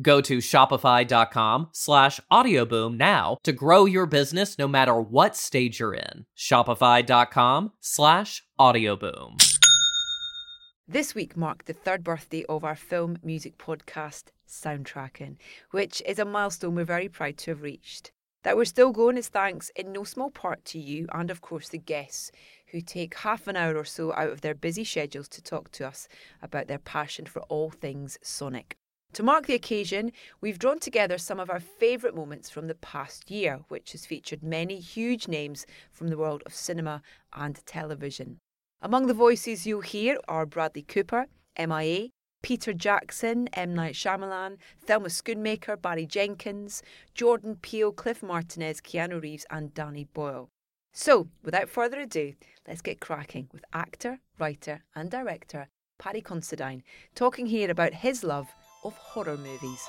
Go to shopify.com slash audioboom now to grow your business no matter what stage you're in. Shopify.com slash audioboom. This week marked the third birthday of our film music podcast, Soundtracking, which is a milestone we're very proud to have reached. That we're still going is thanks in no small part to you and, of course, the guests who take half an hour or so out of their busy schedules to talk to us about their passion for all things sonic. To mark the occasion, we've drawn together some of our favourite moments from the past year, which has featured many huge names from the world of cinema and television. Among the voices you'll hear are Bradley Cooper, MIA, Peter Jackson, M. Night Shyamalan, Thelma Schoonmaker, Barry Jenkins, Jordan Peele, Cliff Martinez, Keanu Reeves, and Danny Boyle. So, without further ado, let's get cracking with actor, writer, and director Paddy Considine talking here about his love of horror movies.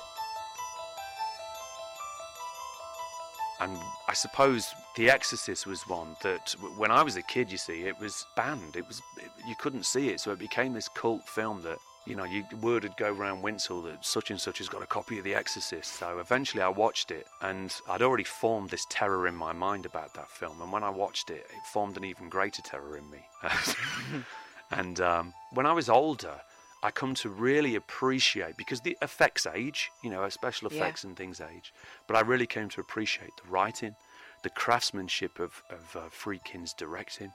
And I suppose The Exorcist was one that, when I was a kid, you see, it was banned. It was you couldn't see it, so it became this cult film that you know, you, word would go around Winshill that such and such has got a copy of The Exorcist. So eventually I watched it, and I'd already formed this terror in my mind about that film. And when I watched it, it formed an even greater terror in me. and um, when I was older, I come to really appreciate because the effects age, you know, special effects yeah. and things age. But I really came to appreciate the writing, the craftsmanship of, of uh, Friedkin's directing,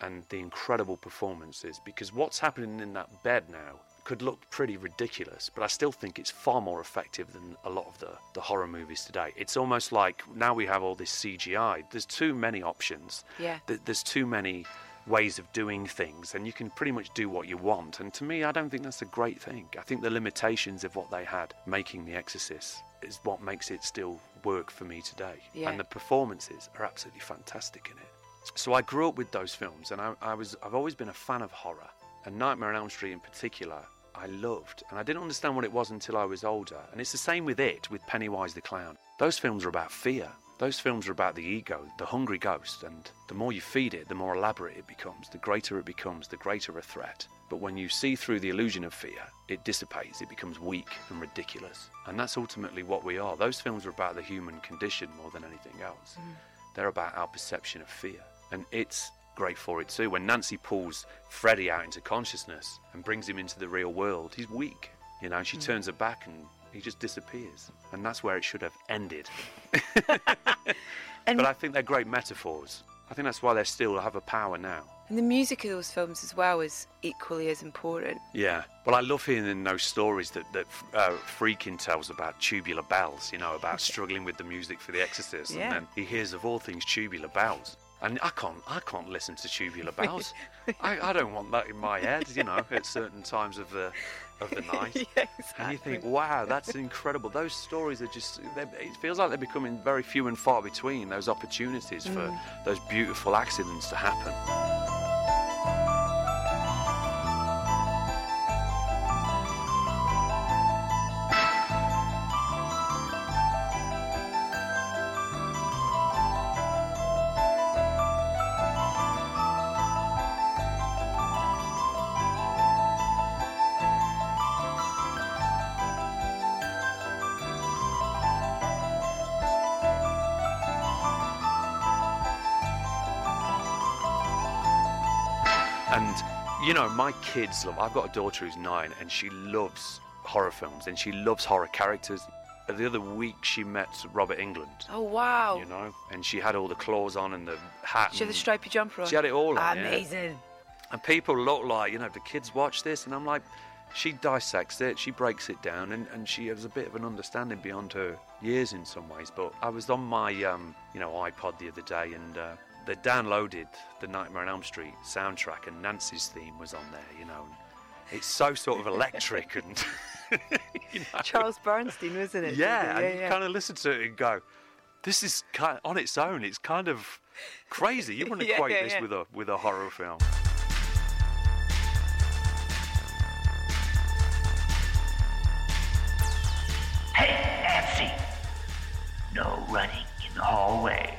and the incredible performances. Because what's happening in that bed now could look pretty ridiculous, but I still think it's far more effective than a lot of the, the horror movies today. It's almost like now we have all this CGI. There's too many options. Yeah. There's too many ways of doing things and you can pretty much do what you want and to me i don't think that's a great thing i think the limitations of what they had making the exorcist is what makes it still work for me today yeah. and the performances are absolutely fantastic in it so i grew up with those films and I, I was i've always been a fan of horror and nightmare on elm street in particular I loved, and I didn't understand what it was until I was older. And it's the same with it, with Pennywise the Clown. Those films are about fear. Those films are about the ego, the hungry ghost, and the more you feed it, the more elaborate it becomes, the greater it becomes, the greater a threat. But when you see through the illusion of fear, it dissipates, it becomes weak and ridiculous. And that's ultimately what we are. Those films are about the human condition more than anything else. Mm. They're about our perception of fear. And it's great for it too. When Nancy pulls Freddy out into consciousness and brings him into the real world, he's weak. You know, she mm. turns her back and he just disappears. And that's where it should have ended. but I think they're great metaphors. I think that's why they still have a power now. And the music of those films as well is equally as important. Yeah. Well, I love hearing those stories that, that uh, Friedkin tells about tubular bells, you know, about struggling with the music for The Exorcist. Yeah. And then he hears of all things tubular bells. And I can't, I can't listen to tubular bells. I, I don't want that in my head, you know, at certain times of the of the night. yeah, exactly. And you think, wow, that's incredible. Those stories are just, it feels like they're becoming very few and far between, those opportunities mm. for those beautiful accidents to happen. My kids love. I've got a daughter who's nine, and she loves horror films, and she loves horror characters. The other week, she met Robert Englund. Oh wow! You know, and she had all the claws on and the hat. She had the stripy jumper on. She had it all on. yeah. Amazing. And people look like, you know, the kids watch this, and I'm like, she dissects it, she breaks it down, and, and she has a bit of an understanding beyond her years in some ways. But I was on my, um, you know, iPod the other day, and uh, they downloaded the Nightmare on Elm Street soundtrack, and Nancy's theme was on there, you know. It's so sort of electric and. you know. Charles Bernstein, wasn't it? Yeah, yeah, and you kind of listen to it and go, "This is kind on its own. It's kind of crazy. You wouldn't Yeah, equate yeah, this yeah. with a with a horror film." Hey, Nancy. No running in the hallway.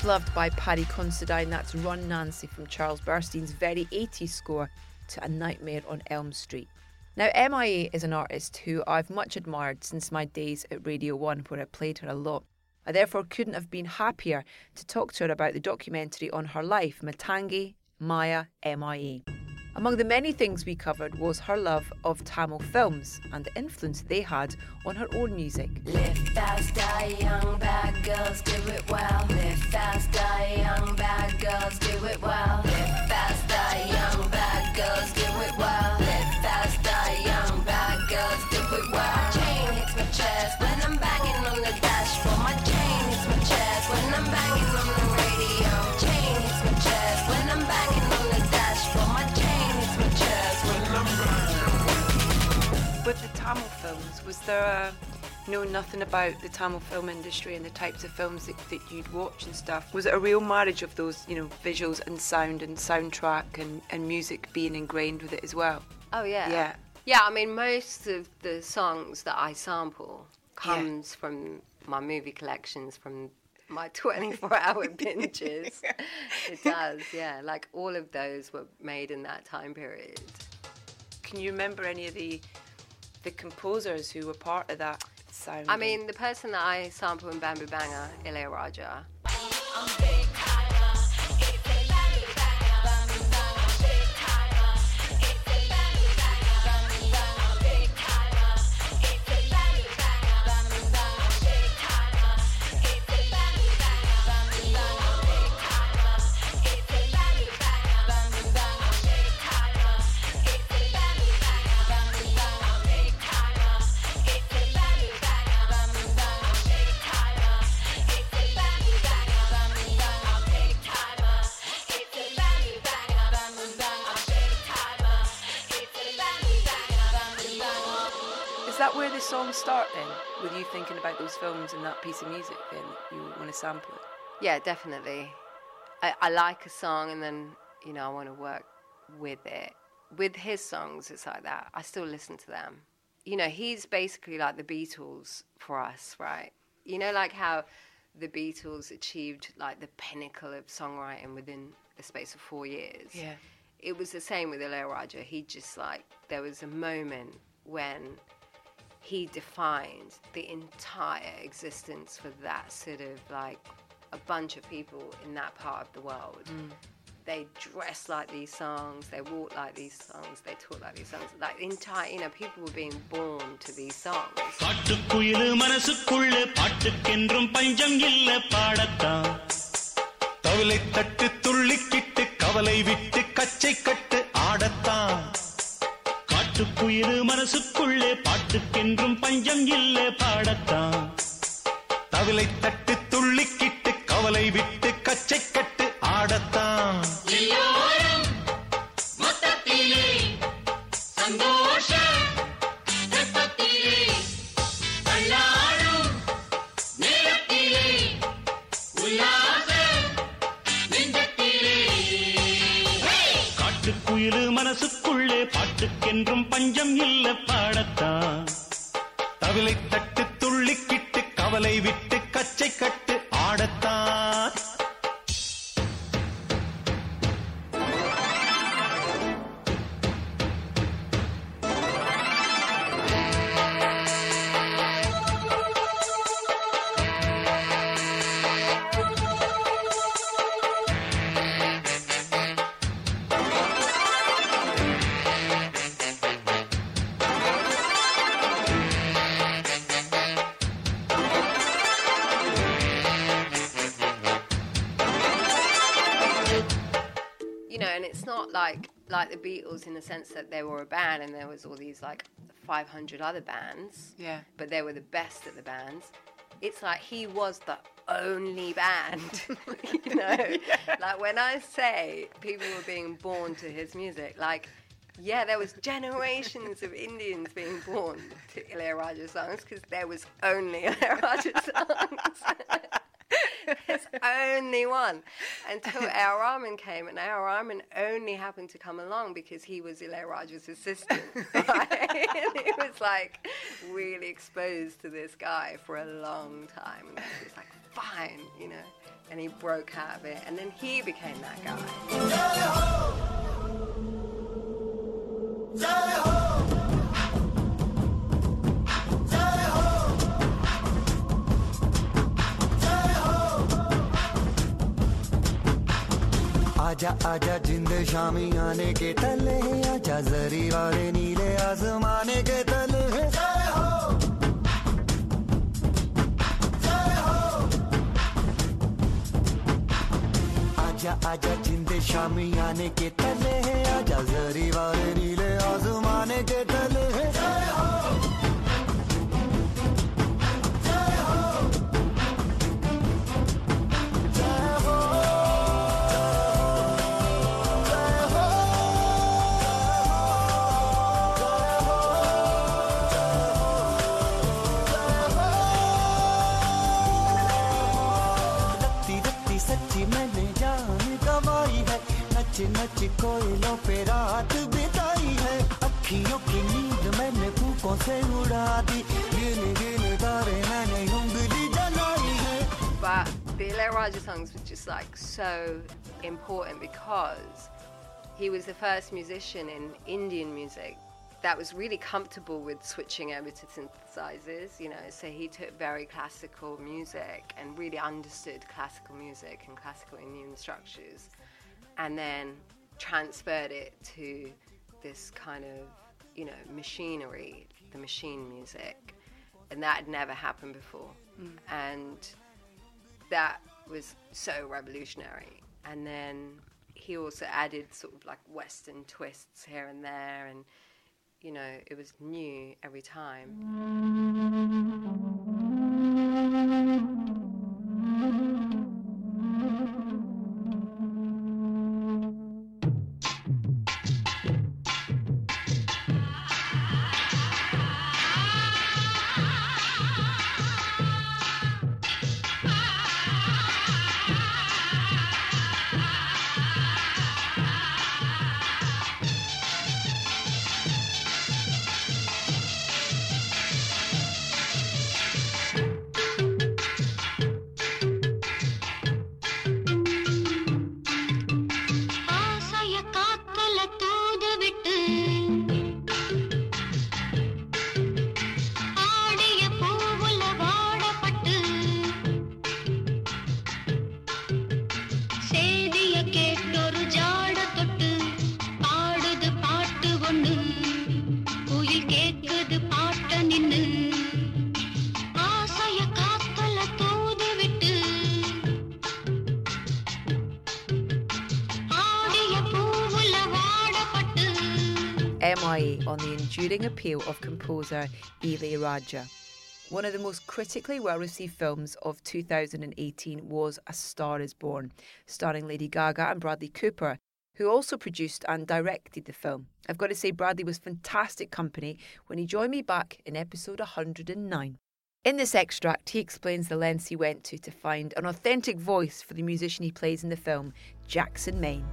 Much loved by Paddy Considine, that's Run Nancy from Charles Bernstein's very 80s score to A Nightmare on Elm Street. Now, MIA is an artist who I've much admired since my days at Radio 1, where I played her a lot. I therefore couldn't have been happier to talk to her about the documentary on her life, Matangi Maya MIA. Among the many things we covered was her love of Tamil films and the influence they had on her own music. Live fast, die young, bad girls do it well. Live fast, die young, bad girls do it well. Live fast, die young, bad girls do it well. Live fast, die young, bad girls do it well. Chain hits my chest when I'm banging With the Tamil films, was there a know nothing about the Tamil film industry and the types of films that, that you'd watch and stuff? Was it a real marriage of those, you know, visuals and sound and soundtrack and, and music being ingrained with it as well? Oh yeah. Yeah. Yeah, I mean most of the songs that I sample comes from my movie collections from my 24 hour binges. It does, yeah. Like all of those were made in that time period. Can you remember any of the the composers who were part of that sound? I mean, the person that I sample in Bamboo Banger, Ilayaraja, thinking about those films and that piece of music, then you want to sample it? Yeah, definitely. I, I like a song and then, you know, I want to work with it. With his songs, it's like that. I still listen to them. You know, he's basically like the Beatles for us, right? You know, like how the Beatles achieved like the pinnacle of songwriting within the space of four years. Yeah. It was the same with Ilayaraja. He just like, there was a moment when he defined the entire existence for that sort of like a bunch of people in that part of the world. They dress like these songs, they walk like these songs, they talk like these songs. Like the entire, you know, people were being born to these songs. காட்டுக்குயிலு மனசுக்குள்ள பாட்டுக்கென்றும் பஞ்சம் இல்ல பாடத்தான் தவளை தட்டு துள்ளிக்கிட்டு கவலை விட்டு கச்சை கட்டு ஆடத்தான் காட்டுக்குயிலு மனசுக்குள்ளே பாட்டுக்கென்றும் பஞ்சம் இல்லை பாடத்தான். தவளை தட்டு துள்ளிக்கிட்டு கவலை விட்டு கச்சை கட்டு was all these like 500 other bands. Yeah. But they were the best at the bands. It's like he was the only band, you know. Like when I say people were being born to his music, like. Yeah, there was generations of Indians being born to Ilayaraja songs because there was only Ilayaraja songs. There's only one. Until AR Rahman came, and AR Rahman only happened to come along because he was Ilayaraja's assistant. Right? and he was like really exposed to this guy for a long time. And he was like, fine, you know. And he broke out of it, and then he became that guy. आजा आजा, जिंद शामी आने के तले आजा, जरी वाले नीले आसमाने के तले आजा आजा, जिंद शामी आने के तले आजा, जरी वाले नीले आसमाने के तले रत्ती पे रात बिताई है। अखियों की नींद मैंने फूकों से उड़ा दी। गिन गिन तारे मैंने उंगली जलाई है। But the Ilayaraja songs were just like so important because he was the first musician in Indian music that was really comfortable with switching over to synthesizers, you know. So he took very classical music and really understood classical music and classical Indian structures, and then transferred it to this kind of, you know, machinery, the machine music. And that had never happened before. Mm. And that was so revolutionary. And then he also added sort of like Western twists here and there, and you know, it was new every time. Enduring appeal of composer Ilayaraja. One of the most critically well received films of 2018 was A Star is Born, starring Lady Gaga and Bradley Cooper, who also produced and directed the film. I've got to say, Bradley was fantastic company when he joined me back in episode 109. In this extract, he explains the lengths he went to to find an authentic voice for the musician he plays in the film, Jackson Maine.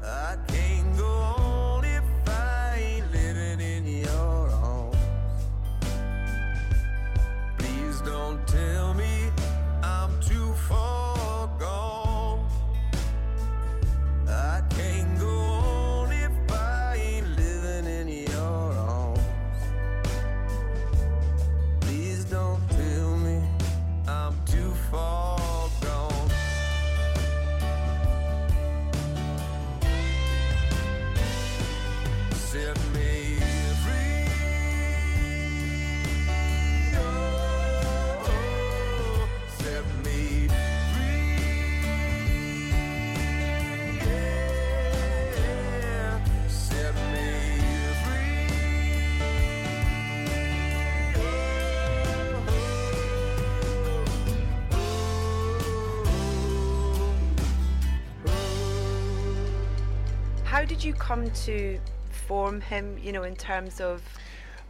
You come to form him? You know, in terms of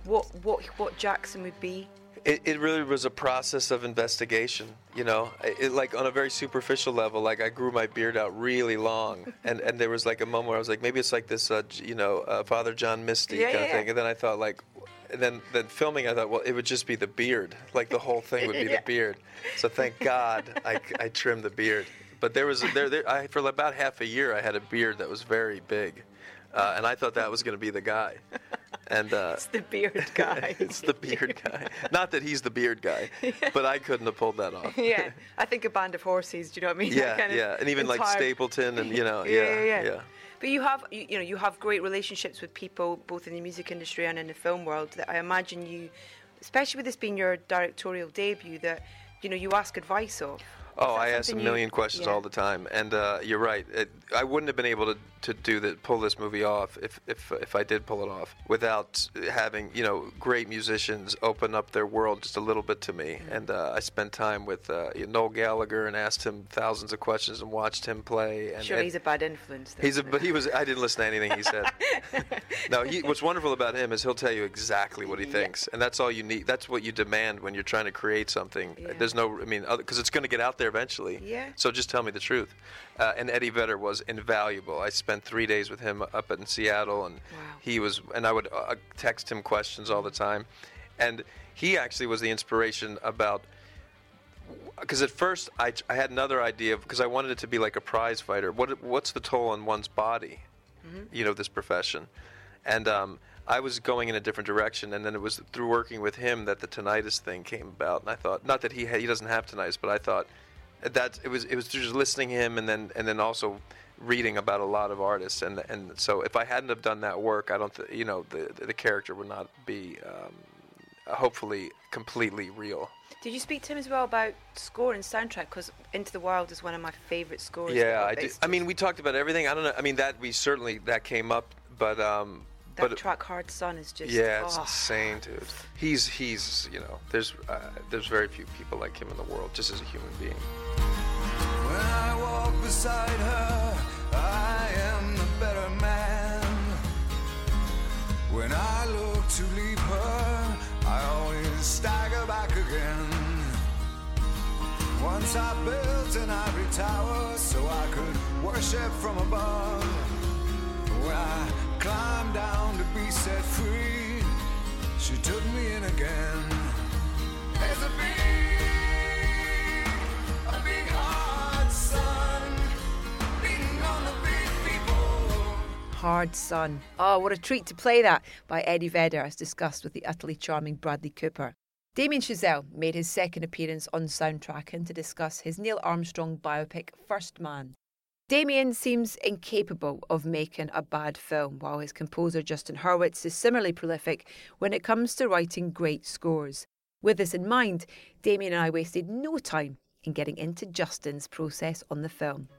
what what what Jackson would be. It, it really was a process of investigation, you know. It, like on a very superficial level, like I grew my beard out really long, and, and there was like a moment where I was like, maybe it's like this, uh, you know, uh, Father John Misty Yeah, kind yeah, of thing. yeah. And then I thought like, and then then filming, I thought, well, it would just be the beard, like the whole thing would be Yeah. the beard. So thank God I, I trimmed the beard. But there was there, there I, for about half a year I had a beard that was very big, uh, and I thought that was going to be the guy. And uh, It's the beard guy. it's the beard guy. Not that he's the beard guy, but I couldn't have pulled that off. yeah, I think a band of horses. Do you know what I mean? Yeah, kind of yeah, and even like Stapleton, and you know, Yeah, yeah, yeah, yeah. yeah. But you have, you, you know, you have great relationships with people both in the music industry and in the film world. That I imagine you, especially with this being your directorial debut, that you know you ask advice of. Oh, I ask a something you- million questions yeah. all the time, and uh, you're right. It, I wouldn't have been able to, to do that, pull this movie off if, if if I did pull it off without having you know great musicians open up their world just a little bit to me. Mm-hmm. And uh, I spent time with uh, Noel Gallagher and asked him thousands of questions and watched him play. And, Sure, and he's a bad influence. though, He's a, but he was. I didn't listen to anything he said. no, he, what's wonderful about him is he'll tell you exactly what he thinks, and that's all you need. That's what you demand when you're trying to create something. Yeah. There's no, I mean, because it's going to get out there eventually. Yeah. So just tell me the truth. Uh, and Eddie Vedder was invaluable. I spent three days with him up in Seattle, and he was, and I would uh, text him questions all the time, and he actually was the inspiration about because at first I, I had another idea because I wanted it to be like a prize fighter. What what's the toll on one's body? You know this profession, and um, I was going in a different direction. And then it was through working with him that the tinnitus thing came about. And I thought not that he ha- he doesn't have tinnitus, but I thought that it was it was just listening to him and then and then also reading about a lot of artists. And and so if I hadn't have done that work, I don't th- you know the the character would not be. Um, hopefully completely real. Did you speak to him as well about score and soundtrack? Because Into the Wild is one of my favourite scores. Yeah. I did. I mean, we talked about everything. I don't know. I mean, that we certainly that came up, but um, that but track "Hard Sun" is just yeah, it's oh. insane, dude. He's he's you know, there's uh, there's very few people like him in the world, just as a human being. When I walk beside her, I am the better man. When I look to leave her, I always stagger back again. Once I built an ivory tower so I could worship from above. When I climbed down to be set free, she took me in again. There's a. Hard Sun. Oh, what a treat to play that by Eddie Vedder, as discussed with the utterly charming Bradley Cooper. Damien Chazelle made his second appearance on Soundtracking to discuss his Neil Armstrong biopic First Man. Damien seems incapable of making a bad film, while his composer Justin Hurwitz is similarly prolific when it comes to writing great scores. With this in mind, Damien and I wasted no time in getting into Justin's process on the film.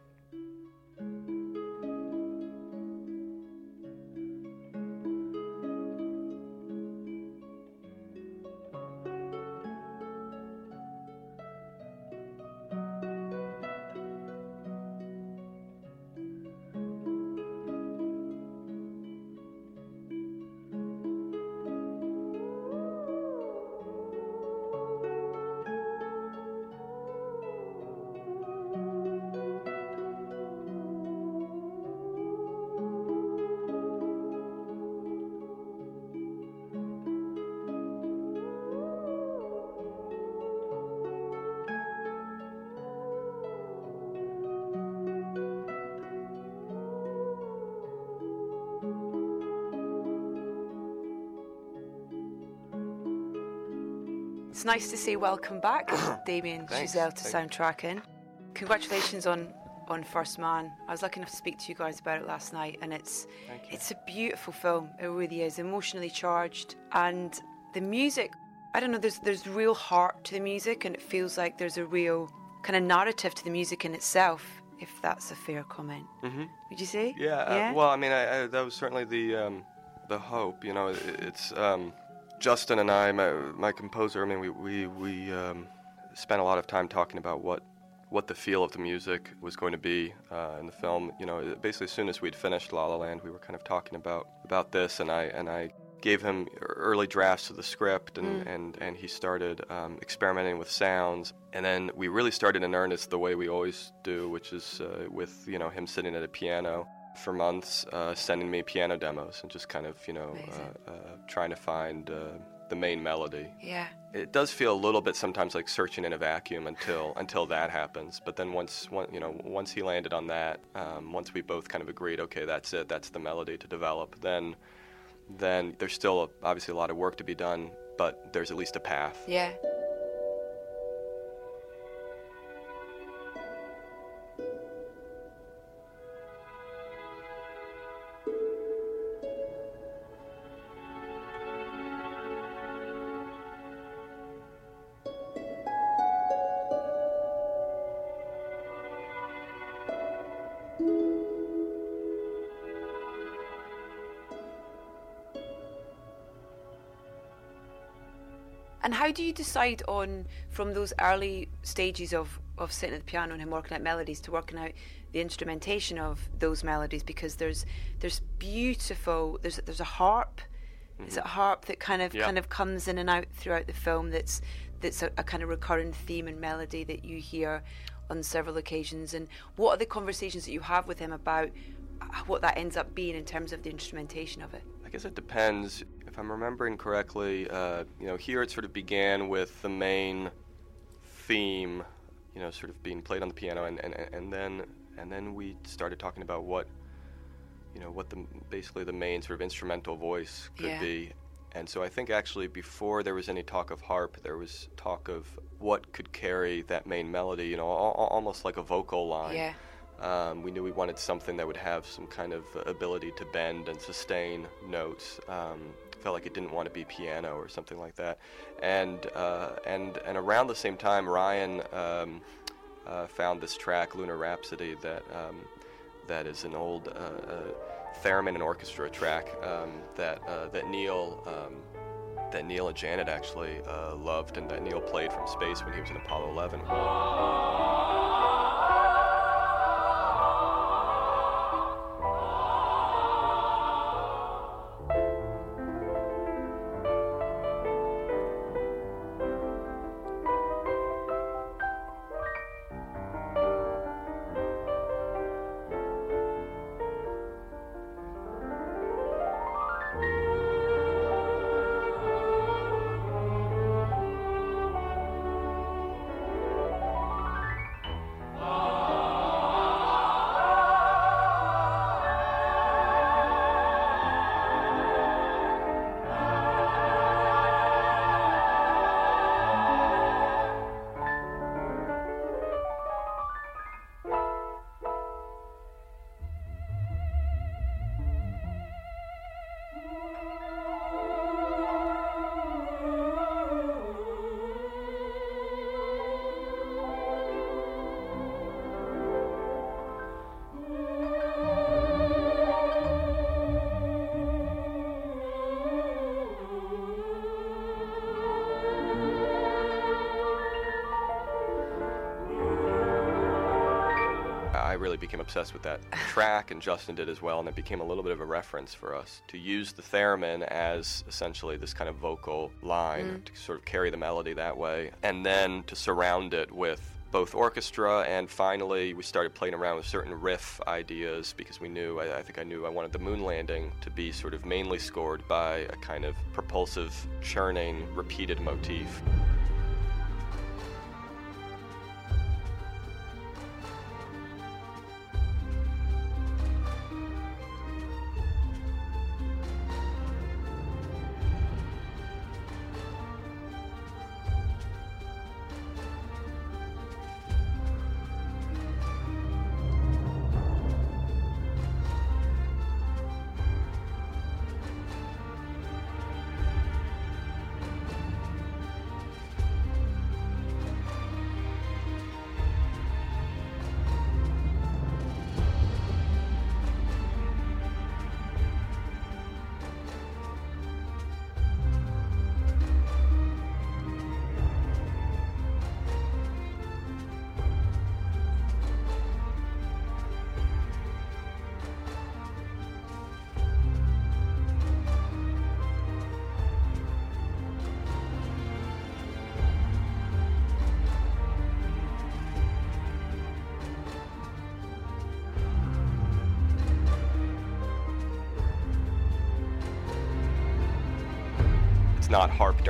Nice to say welcome back, Damien Thanks, Giselle to thank- Soundtracking. Congratulations on on First Man. I was lucky enough to speak to you guys about it last night, and it's it's a beautiful film. It really is emotionally charged, and the music. I don't know. There's there's real heart to the music, and it feels like there's a real kind of narrative to the music in itself. If that's a fair comment, hmm would you say? Yeah. uh, well, I mean, I, I, that was certainly the um, the hope. You know, it, it's um, Justin and I, my, my composer. I mean, we we we um, spent a lot of time talking about what what the feel of the music was going to be uh, in the film. You know, basically as soon as we'd finished La La Land, we were kind of talking about about this, and I and I gave him early drafts of the script, and Mm. and, and he started um, experimenting with sounds, and then we really started in earnest the way we always do, which is uh, with you know him sitting at a piano for months, uh, sending me piano demos, and just kind of you know uh, uh, trying to find. Uh, the main melody. Yeah. It does feel a little bit sometimes like searching in a vacuum until until that happens. But then once one, you know once he landed on that, um, once we both kind of agreed, okay, that's it, that's the melody to develop. Then then there's still a, obviously a lot of work to be done, but there's at least a path. Yeah. How do you decide on from those early stages of, of sitting at the piano and him working out melodies to working out the instrumentation of those melodies? Because there's there's beautiful there's there's a harp. Is it a harp that kind of Yeah. kind of comes in and out throughout the film? That's that's a, a kind of recurring theme and melody that you hear on several occasions. And what are the conversations that you have with him about uh, what that ends up being in terms of the instrumentation of it? I guess it depends. If I'm remembering correctly, uh, you know, here it sort of began with the main theme, you know, sort of being played on the piano, and, and, and then and then we started talking about what, you know, what the basically the main sort of instrumental voice could Yeah. be. And so I think actually before there was any talk of harp, there was talk of what could carry that main melody, you know, al- al- almost like a vocal line. Yeah. Um, we knew we wanted something that would have some kind of ability to bend and sustain notes. Um, felt like it didn't want to be piano or something like that. And uh, and and around the same time, Ryan um, uh, found this track, Lunar Rhapsody, that um, that is an old uh, uh, theremin and orchestra track um, that uh, that Neil. Um, that Neil and Janet actually loved, and that Neil played from space when he was in Apollo 11. Obsessed with that track, and Justin did as well, and it became a little bit of a reference for us to use the theremin as essentially this kind of vocal line Mm. to sort of carry the melody that way, and then to surround it with both orchestra and finally we started playing around with certain riff ideas because we knew I, I think I knew I wanted the moon landing to be sort of mainly scored by a kind of propulsive churning repeated motif.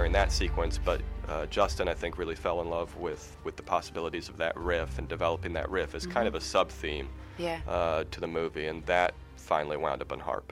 During that sequence, but uh, Justin, I think, really fell in love with, with the possibilities of that riff and developing that riff as kind of a sub theme Yeah. uh, to the movie, and that finally wound up on harp.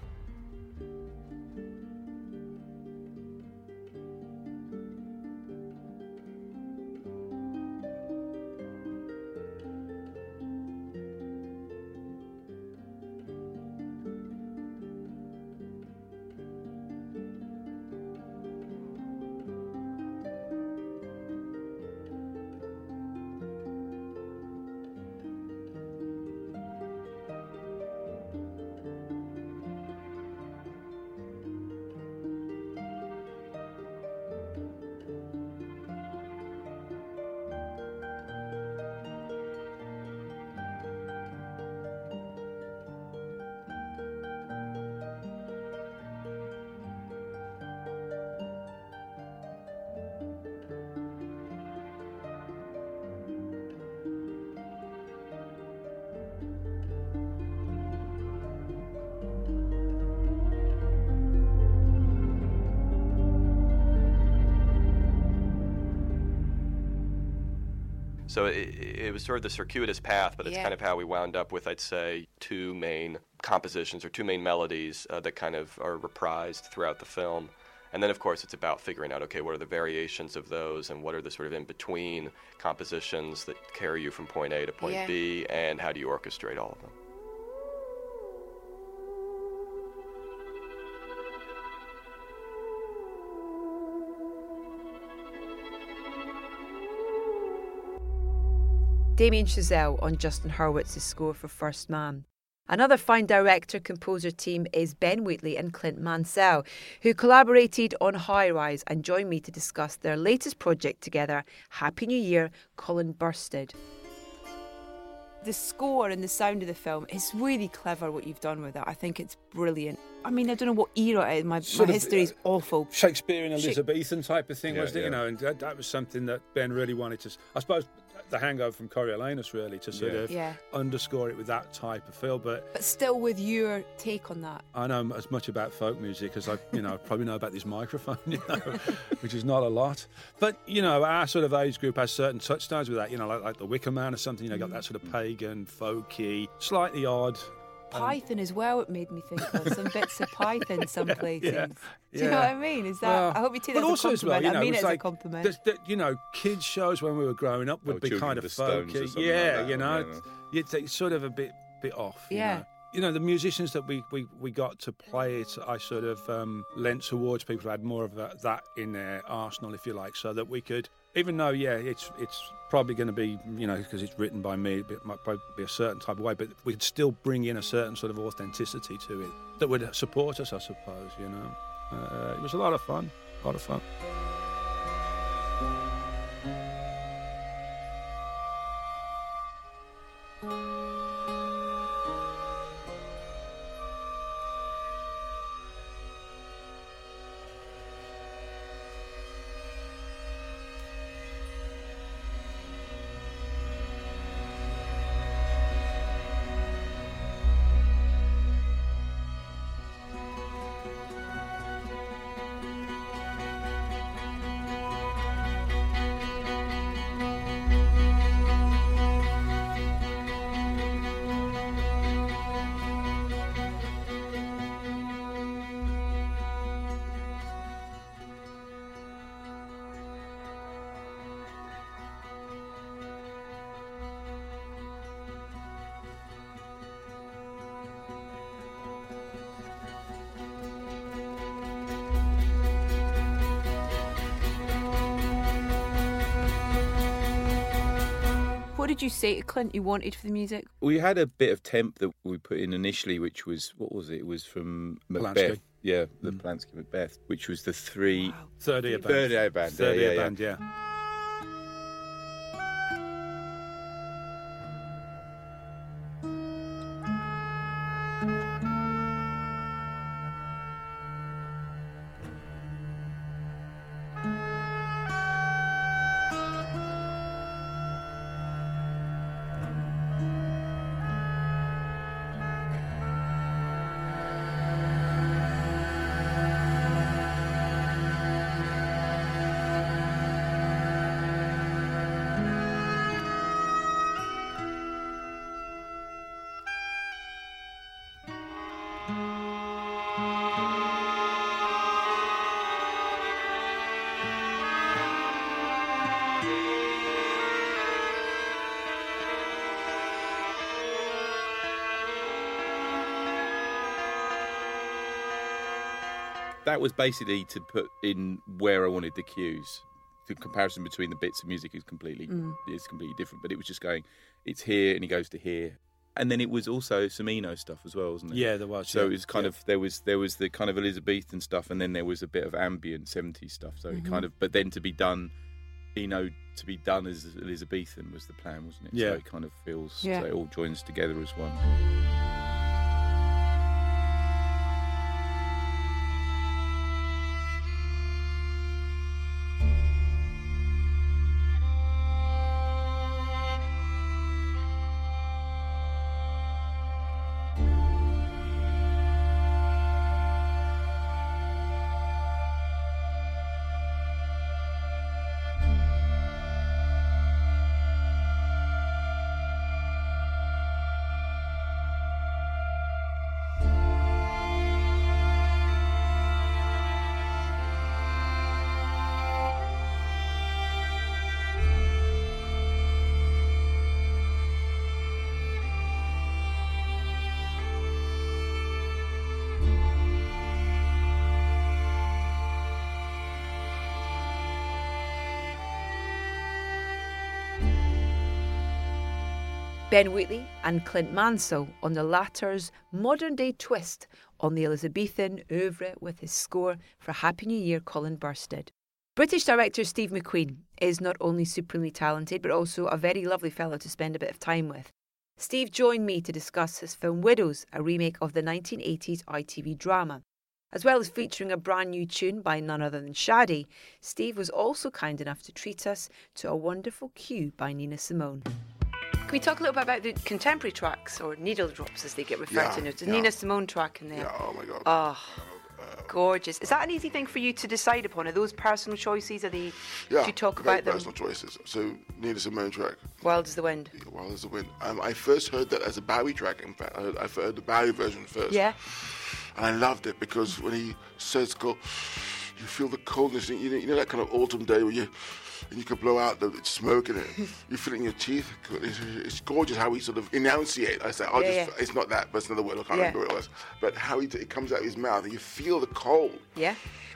So it, it was sort of the circuitous path, but it's Yeah. kind of how we wound up with, I'd say, two main compositions or two main melodies uh, that kind of are reprised throughout the film. And then, of course, it's about figuring out, okay, what are the variations of those and what are the sort of in between compositions that carry you from point A to point Yeah. B, and how do you orchestrate all of them? Damien Chazelle on Justin Hurwitz's score for First Man. Another fine director composer team is Ben Wheatley and Clint Mansell, who collaborated on High Rise and joined me to discuss their latest project together, Happy New Year, Colin Burstead. The score and the sound of the film is really clever what you've done with it. I think it's brilliant. I mean, I don't know what era it is. My, my of, history is uh, awful. Shakespearean Shak- Elizabethan type of thing, Yeah, wasn't it? You know, and that, that was something that Ben really wanted to. I suppose the hangover from Coriolanus really to sort Yeah. of Yeah. underscore it with that type of feel. But But still with your take on that. I know as much about folk music as I, you know, probably know about this microphone, you know, which is not a lot. But you know, our sort of age group has certain touchstones with that. You know, like, like the Wicker Man or something. You know, got that sort of mm. pagan, folky, slightly odd. Um, Python as well, it made me think of some bits of Python, some places. Yeah, Do you know what I mean? Is that? Well, I hope you take but that as a also as well, compliment. you know, I mean it it's as like, a compliment. there's- there- you know, kids shows when we were growing up would Oh, be kind of of the Stones or folky. yeah, like that, you know, yeah, no. it's, it's sort of a bit bit off. you Yeah. know. You know, the musicians that we, we, we got to play it, I sort of um, lent towards people who had more of a, that in their arsenal, if you like, so that we could, even though, yeah, it's it's probably going to be, you know, because it's written by me, it might probably be a certain type of way, but we could still bring in a certain sort of authenticity to it that would support us, I suppose, you know. Uh, it was a lot of fun, a lot of fun. Say to Clint you wanted for the music? We had a bit of temp that we put in initially, which was what was it? It was from Macbeth. Polanski. Yeah, the mm. Polanski Macbeth, which was the three Third ear band. third ear band. Third yeah, ear yeah, yeah. band, yeah. That was basically to put in where I wanted the cues. The comparison between the bits of music is completely Mm. is completely different, but it was just going, it's here and he goes to here, and then it was also some Eno stuff as well, wasn't it? Yeah, there was, So yeah, it was kind yeah. of there was there was the kind of Elizabethan stuff, and then there was a bit of ambient '70s stuff. So Mhm. it kind of, but then to be done, Eno to be done as Elizabethan was the plan, wasn't it? Yeah. So it kind of feels Yeah. so it all joins together as one. Ben Wheatley and Clint Mansell on the latter's modern day twist on the Elizabethan oeuvre with his score for Happy New Year Colin Burstead. British director Steve McQueen is not only supremely talented but also a very lovely fellow to spend a bit of time with. Steve joined me to discuss his film Widows, a remake of the 1980s ITV drama. As well as featuring a brand new tune by none other than Sade, Steve was also kind enough to treat us to a wonderful cue by Nina Simone. Can we talk a little bit about the contemporary tracks or needle drops as they get referred Yeah, to? There's a yeah. Nina Simone track in there. Yeah, oh my God. Oh, gorgeous. Is that an easy thing for you to decide upon? Are those personal choices? Are they? Yeah, Do you talk about them? personal choices. So, Nina Simone track, Wild as the wind. Wild as the Wind. Um, I first heard that as a Bowie track. In fact, I heard, I heard the Bowie version first. Yeah. And I loved it because when he says go, you feel the coldness. You know, you know that kind of autumn day where you and you can blow out the smoke in it. you feel it in your teeth. It's, it's gorgeous how he sort of enunciate. I say, I'll Yeah, just, yeah. it's not that, but it's another word. I can't Yeah. remember what it was. But how he, it comes out of his mouth and you feel the cold. Yeah.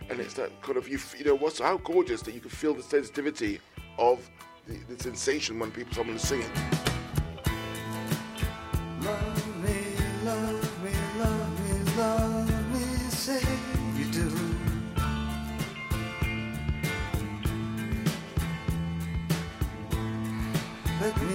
And it's that kind of you, you know, what's how gorgeous that you can feel the sensitivity of the, the sensation when people someone is singing. Love Let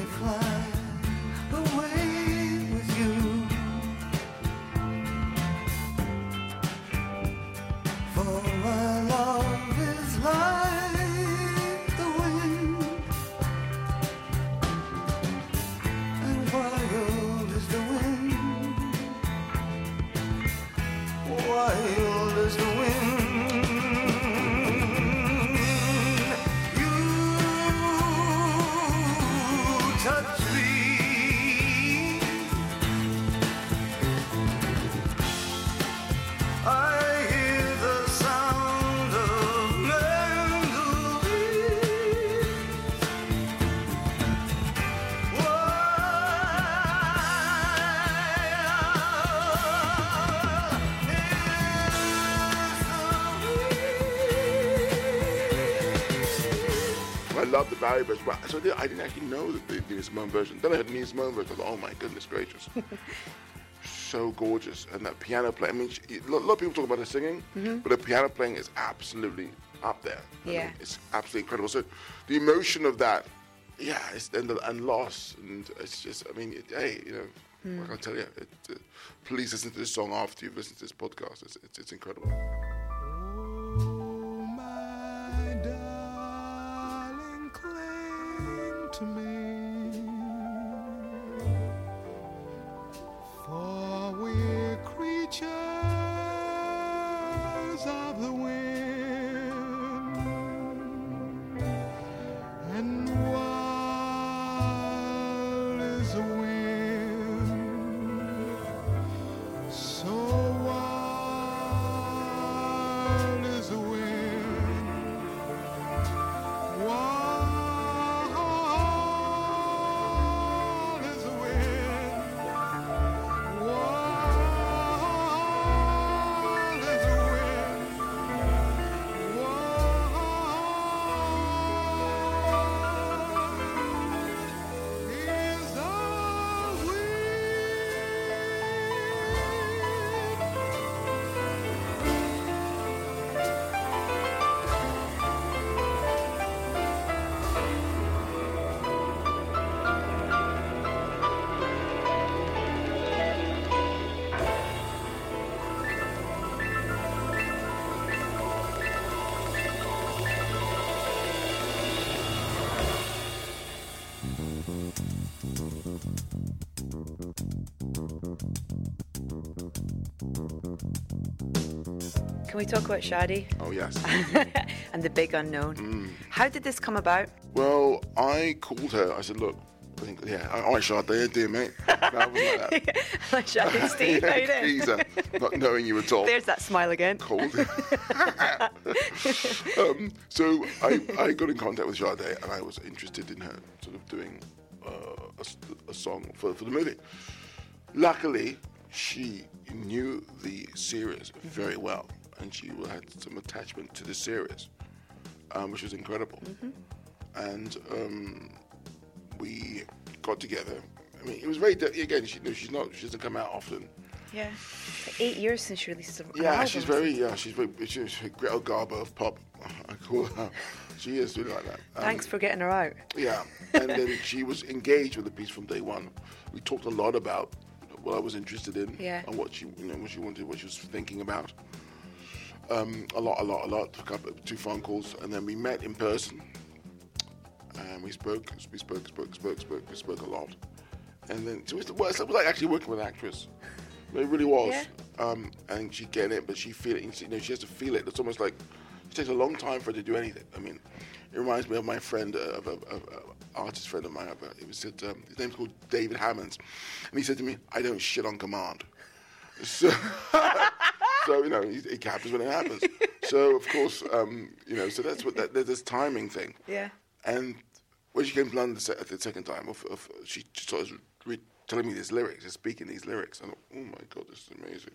love the Bowie version, but so I didn't- I didn't actually know that the Nina Simone version. Then I heard Nina Simone version. I thought, oh my goodness gracious, so gorgeous, and that piano play. I mean, she, a lot of people talk about her singing, Mhm. but her piano playing is absolutely up there. I Yeah. mean, it's absolutely incredible. So the emotion of that, yeah, it's, and, the- and loss, and it's just, I mean, it, hey, you know, Mm. I can tell you, it, uh, please listen to this song after you've listened to this podcast. It's, it's, it's incredible. cling to me. For we're creatures of the wind, Can we talk about Sade? Oh, yes. and the big unknown. Mm. How did this come about? Well, I called her. I said, look, yeah, all right, Shad, how you doing, mate?" I like that. Like Sade, Steve, how you doing? Geezer, not knowing you at all. There's that smile again. Cold. um, so I, I got in contact with Sade and I was interested in her sort of doing uh, a a, song for, for the movie. Luckily, she knew the series very well and she had some attachment to the series, um, which was incredible. And um, we got together. I mean, it was very, again, she, you know, she's not, she doesn't come out often. Yeah. Eight years since she released an Yeah, album. she's very, yeah, she's very, she's Greta Garbo of pop. I call her. She is really like that. Um, Thanks for getting her out. Yeah, and then she was engaged with the piece from day one. We talked a lot about what I was interested in Yeah. and what she, you know, what she wanted, what she was thinking about. Um, a lot, a lot, a lot. A couple, two phone calls, and then we met in person. And we spoke, we spoke, spoke, spoke, spoke, we spoke a lot. And then so it was, it was like actually working with an actress. It really was. Um, and she get it, but she feel it. You know, she has to feel it. It's almost like it takes a long time for her to do anything. I mean, it reminds me of my friend, uh, of an artist friend of mine. A, it was said, um, his name's called David Hammons, and he said to me, "I don't shit on command." So, so you know, it, it happens when it happens. so of course, um, you know, so that's what that, there's this timing thing. Yeah. And when she came to London the se- the second time, of, of, she started re- telling me these lyrics, and speaking these lyrics. And I thought, oh my god, this is amazing.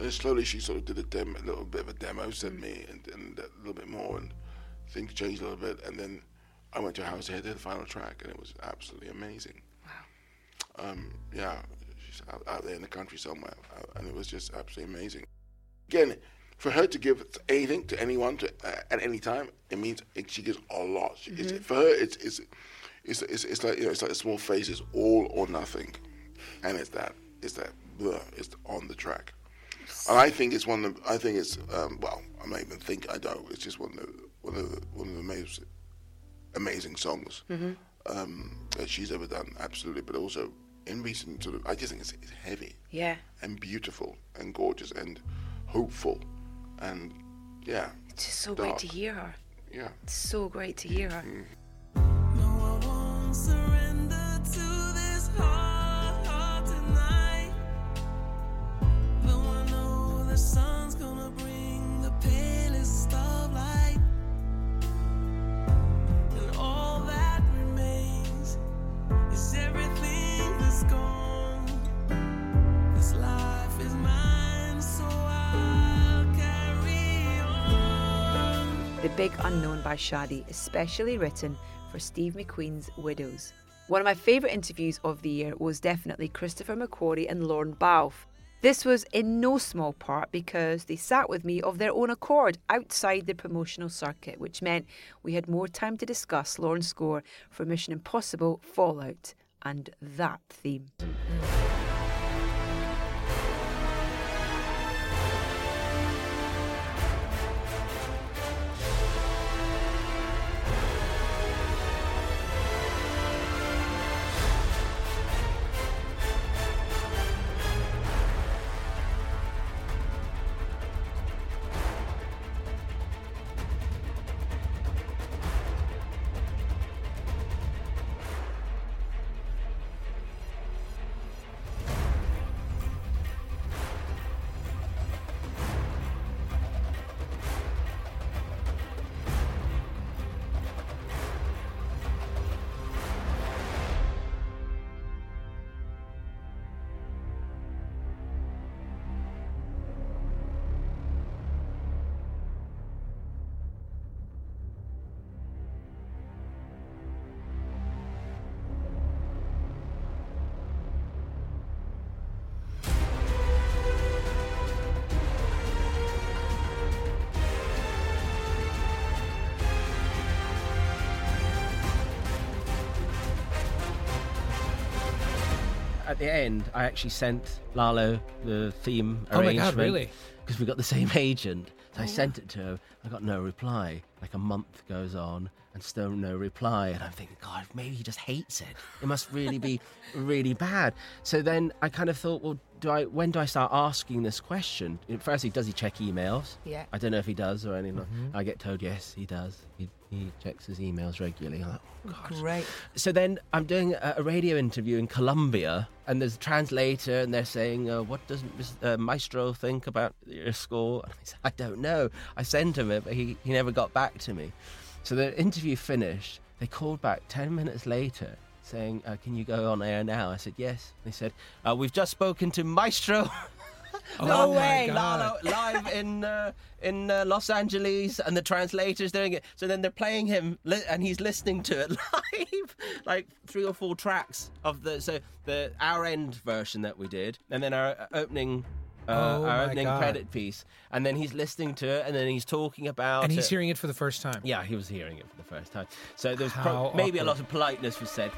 And slowly she sort of did a, dem- a little bit of a demo, sent me, and, and a little bit more, and things changed a little bit. And then I went to House Head, did the final track, and it was absolutely amazing. Wow. Um, yeah, she's out, out there in the country somewhere, uh, and it was just absolutely amazing. Again, for her to give anything to anyone to, uh, at any time, it means it, she gives a lot. She, it's, for her, it's it's, it's it's it's like you know, it's like a small face. It's all or nothing, and it's that it's that blur. It's on the track, and I think it's one of the, I think it's um, well, I may even think I don't. It's just one of the, one of the, one of the most amazing songs Mhm. um, that she's ever done. Absolutely, but also in recent sort of, I just think it's, it's heavy Yeah. and beautiful and gorgeous and hopeful and yeah. It's just so great to hear her. Yeah. It's so great to hear her. Mm-hmm. surrender to The Big Unknown by Sade, especially written for Steve McQueen's Widows. One of my favourite interviews of the year was definitely Christopher McQuarrie and Lorne Balfe. This was in no small part because they sat with me of their own accord outside the promotional circuit, which meant we had more time to discuss Lorne's score for Mission Impossible Fallout and that theme. At the end, I actually sent Lalo the theme Oh my arrangement. God, really? Because we got the same agent. So I Oh, sent it to her. I got no reply. Like a month goes on and still no reply. And I'm thinking, God, maybe he just hates it. It must really be really bad. So then I kind of thought, well, do I when do I start asking this question? Firstly, does he check emails? Yeah. I don't know if he does or anything. Mhm. I get told yes, he does. He, he checks his emails regularly. I'm like, oh, Great. So then I'm doing a, a radio interview in Colombia, and there's a translator, and they're saying, uh, "What does uh, Maestro think about your score?" And I said, "I don't know. I sent him it, but he, he never got back to me." So the interview finished. They called back ten minutes later, saying, uh, "Can you go on air now?" I said, "Yes." They said, uh, "We've just spoken to Maestro." Oh No way. Lalo, live in uh, in uh, Los Angeles, and the translator's doing it. So then they're playing him, li- and he's listening to it live, like three or four tracks of the so the our end version that we did, and then our uh, opening. Uh, Oh our opening God. credit piece, and then he's listening to it, and then he's talking about. And he's it. hearing it for the first time. Yeah, he was hearing it for the first time. So there's pro- maybe a lot of politeness was said.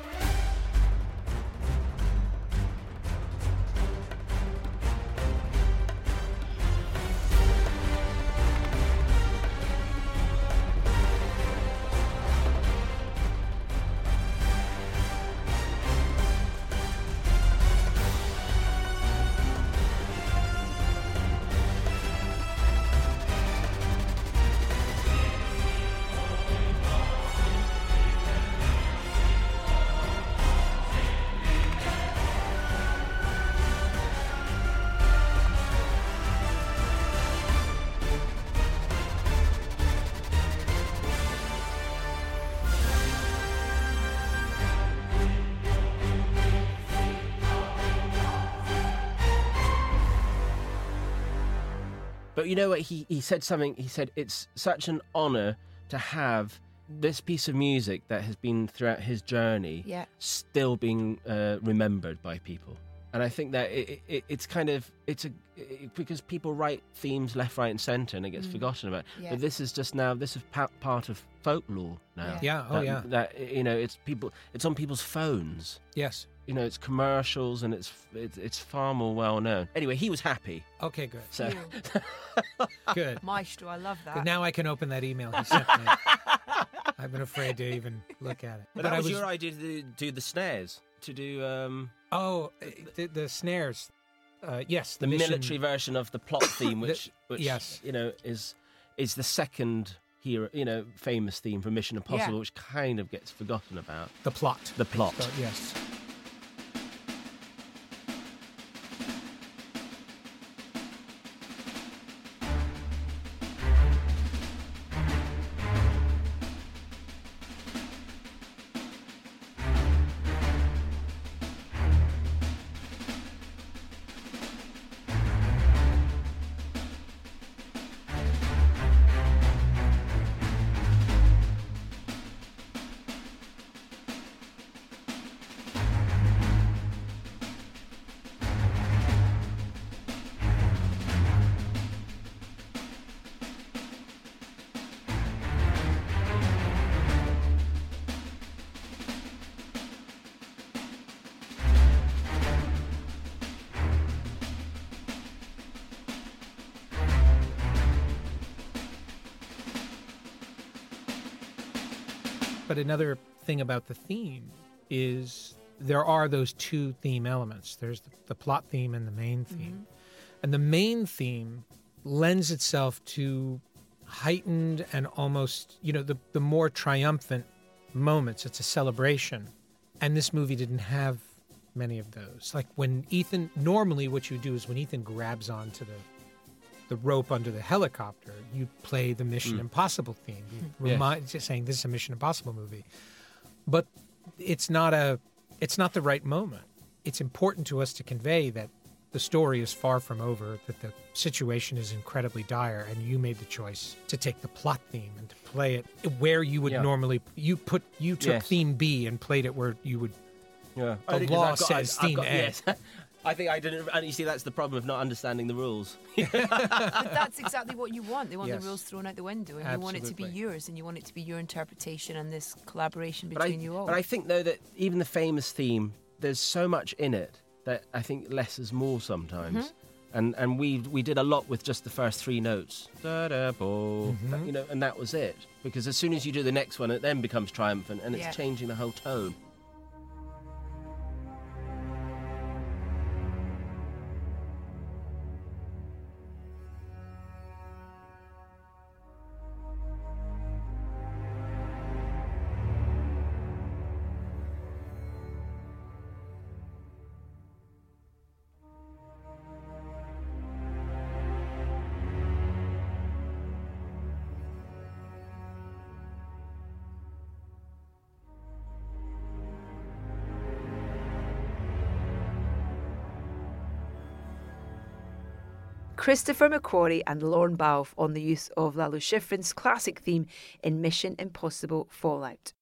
You know what? He, he said something. He said, It's such an honor to have this piece of music that has been throughout his journey Yeah. still being uh, remembered by people. And I think that it, it, it's kind of it's a it, because people write themes left, right, and centre, and it gets Mm. forgotten about. Yeah. But this is just now. This is pa- part of folklore now. Yeah. Yeah, oh That- yeah. That you know, it's people. It's on people's phones. Yes. You know, it's commercials, and it's it's, it's far more well known. Anyway, he was happy. Okay, good. So Good. Maestro, I love that. But now I can open that email he sent me. I've been afraid to even look at it. But that I was, your idea to do, do the snares, to do um, Oh, uh, the, the snares. Uh, yes, the, mission- military version of the plot theme, The- which, which yes. you know is is the second hero, you know, famous theme from Mission Impossible, Yeah. which kind of gets forgotten about. The plot. The plot. So, yes. But another thing about the theme is there are those two theme elements. There's the, the plot theme and the main theme. Mm-hmm. And the main theme lends itself to heightened and almost, you know, the, the more triumphant moments. It's a celebration. And this movie didn't have many of those. Like when Ethan, normally what you do is when Ethan grabs onto the the rope under the helicopter, you play the Mission Mm. Impossible theme. You Yes. remind, just saying this is a Mission Impossible movie, but it's not a, it's not the right moment. It's important to us to convey that the story is far from over, that the situation is incredibly dire, and you made the choice to take the plot theme and to play it where you would Yeah. normally you put you took Yes. theme B and played it where you would. Yeah. The law got- says I've theme got- A. yes. I think I didn't. And you see, that's the problem of not understanding the rules. but that's exactly what you want. They want Yes. the rules thrown out the window, and you want it to be yours, and you want it to be your interpretation and this collaboration But I, between you all. but I think though that even the famous theme, there's so much in it that I think less is more sometimes. Mhm. And and we we did a lot with just the first three notes, da da bo, Mhm. you know, and that was it. Because as soon as you do the next one, it then becomes triumphant, and it's Yeah. changing the whole tone. Christopher McQuarrie and Lorne Balfe on the use of Lalo Schifrin's classic theme in Mission Impossible Fallout.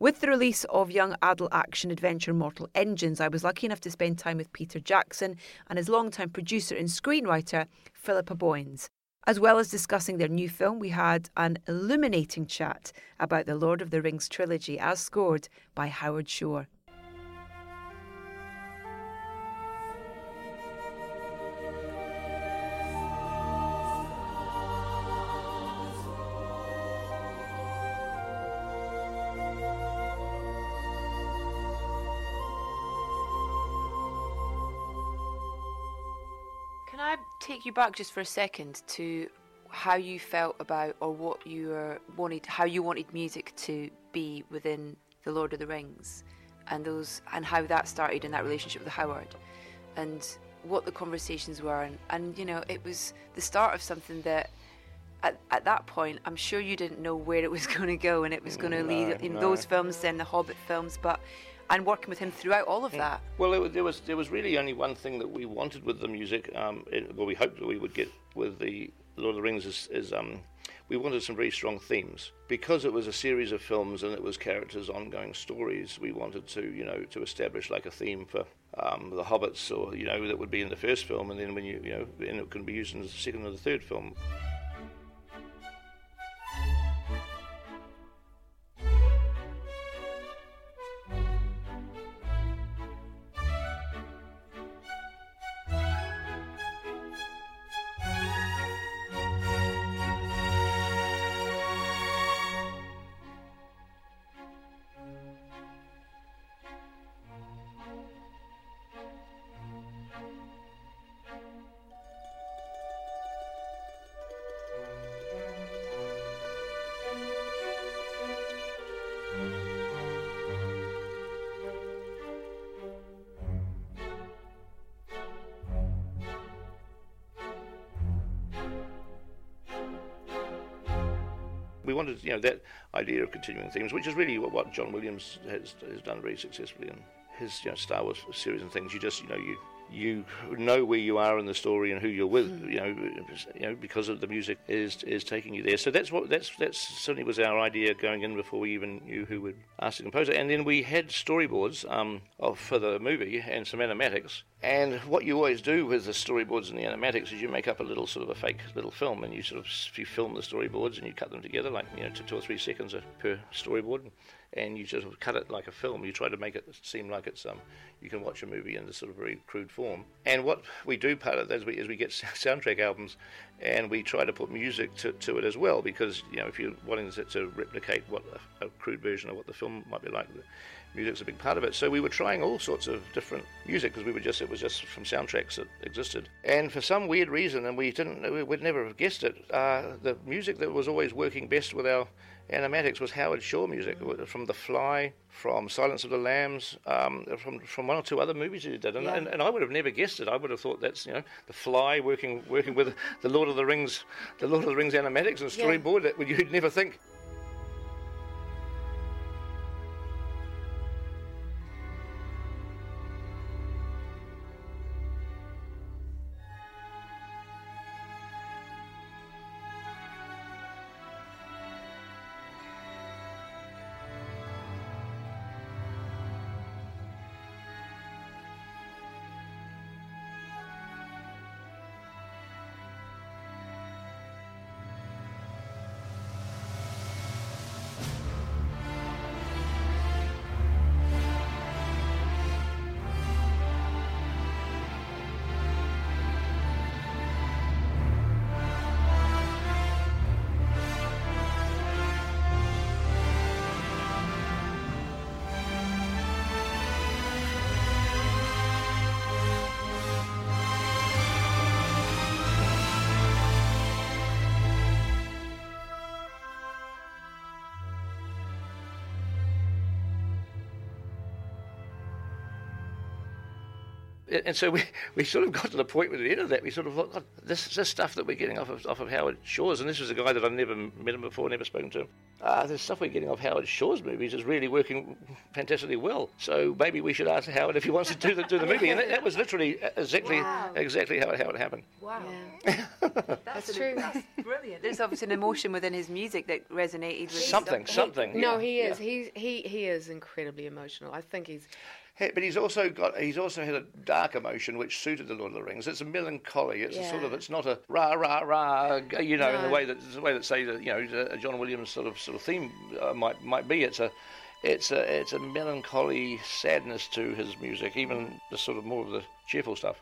With the release of young adult action adventure Mortal Engines, I was lucky enough to spend time with Peter Jackson and his longtime producer and screenwriter, Philippa Boyens. As well as discussing their new film, we had an illuminating chat about the Lord of the Rings trilogy as scored by Howard Shore. Take you back just for a second to how you felt about or what you were wanted how you wanted music to be within the Lord of the Rings and those and how that started in that relationship with Howard and what the conversations were and, and you know it was the start of something that at, at that point I'm sure you didn't know where it was going to go and it was going to mm, No, lead in no. those films then the Hobbit films but and working with him throughout all of that Well, there was, there was there was really only one thing that we wanted with the music. Um, it, well, we hoped that we would get with the Lord of the Rings is, is um, we wanted some very strong themes because it was a series of films and it was characters' ongoing stories. We wanted to you know to establish like a theme for um, the hobbits or you know that would be in the first film, and then when you you know and it can be used in the second or the third film. Idea of continuing themes, which is really what, what John Williams has, has done very successfully in his you know, Star Wars series and things. You just, you know, you you know where you are in the story and who you're with, you know, you know, because of the music is is taking you there. So that's what that's that's certainly was our idea going in before we even knew who would ask the composer. And then we had storyboards um, of, for the movie and some animatics. And what you always do with the storyboards and the animatics is you make up a little sort of a fake little film, and you sort of you film the storyboards and you cut them together like you know two or three seconds per storyboard, and you sort of cut it like a film. You try to make it seem like it's um you can watch a movie in this sort of very crude form. And what we do part of that is we, is we get soundtrack albums, and we try to put music to, to it as well because you know if you're wanting to, to replicate what a, a crude version of what the film might be like. The, Music's a big part of it, so we were trying all sorts of different music because we were just it was just from soundtracks that existed. And for some weird reason, and we didn't we would never have guessed it, uh, the music that was always working best with our animatics was Howard Shore music from The Fly, from Silence of the Lambs, um, from from one or two other movies he did, and, Yeah. and, and I would have never guessed it. I would have thought that's you know The Fly working working with the Lord of the Rings, the Lord of the Rings animatics and Yeah. storyboard. That you'd never think. And and so we, we sort of got to the point with the end of that. We sort of thought, God, this this stuff that we're getting off of off of Howard Shore's, and this was a guy that I've never met him before, never spoken to him. Uh, the stuff we're getting off Howard Shore's movies is really working fantastically well. So maybe we should ask Howard if he wants to do the do the movie. And that, that was literally exactly Wow. exactly how it how it happened. Wow. That's, true. That's brilliant. There's obviously an emotion within his music that resonated with Something, something. No, yeah, he is. yeah. He he he is incredibly emotional. I think he's Hey, But he's also got he's also had a dark emotion which suited the Lord of the Rings. It's a melancholy. It's a sort of it's not a rah rah rah. You know, in the way that the way that say that you know a John Williams sort of sort of theme uh, might might be. It's a it's a it's a melancholy sadness to his music, even the sort of more of the cheerful stuff.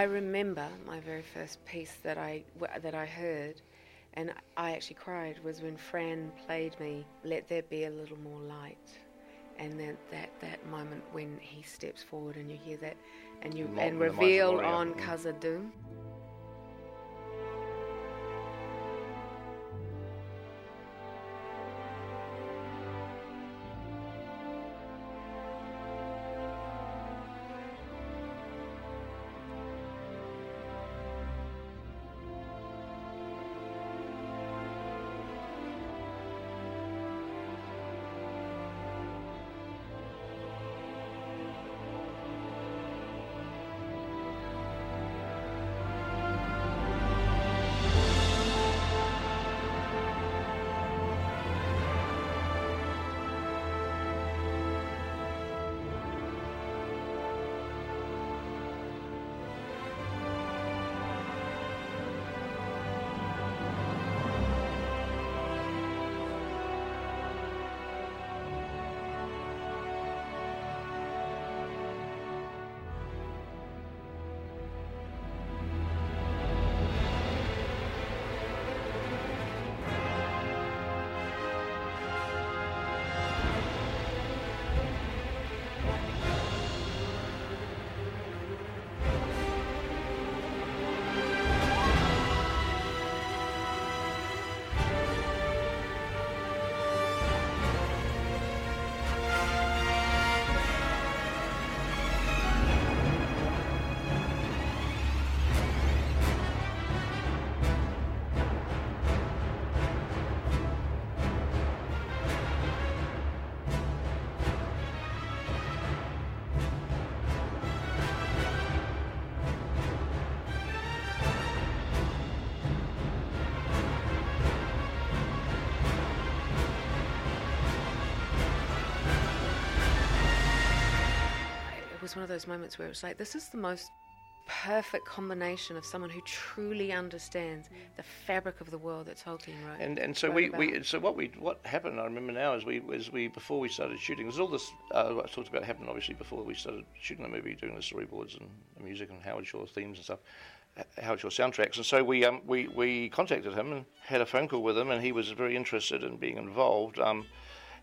I remember my very first piece that I that I heard, and I actually cried was when Fran played me "Let There Be a Little More Light," and then that that moment when he steps forward and you hear that, and you and reveal on mm. Khazad-dûm. Was one of those moments where it was like, this is the most perfect combination of someone who truly understands the fabric of the world that Tolkien wrote. And and so we, about. we so what we what happened I remember now is we was we before we started shooting there's all this uh, what I talked about happened obviously before we started shooting the movie doing the storyboards and the music and Howard Shore themes and stuff Howard Shore soundtracks and so we um we, we contacted him and had a phone call with him and he was very interested in being involved um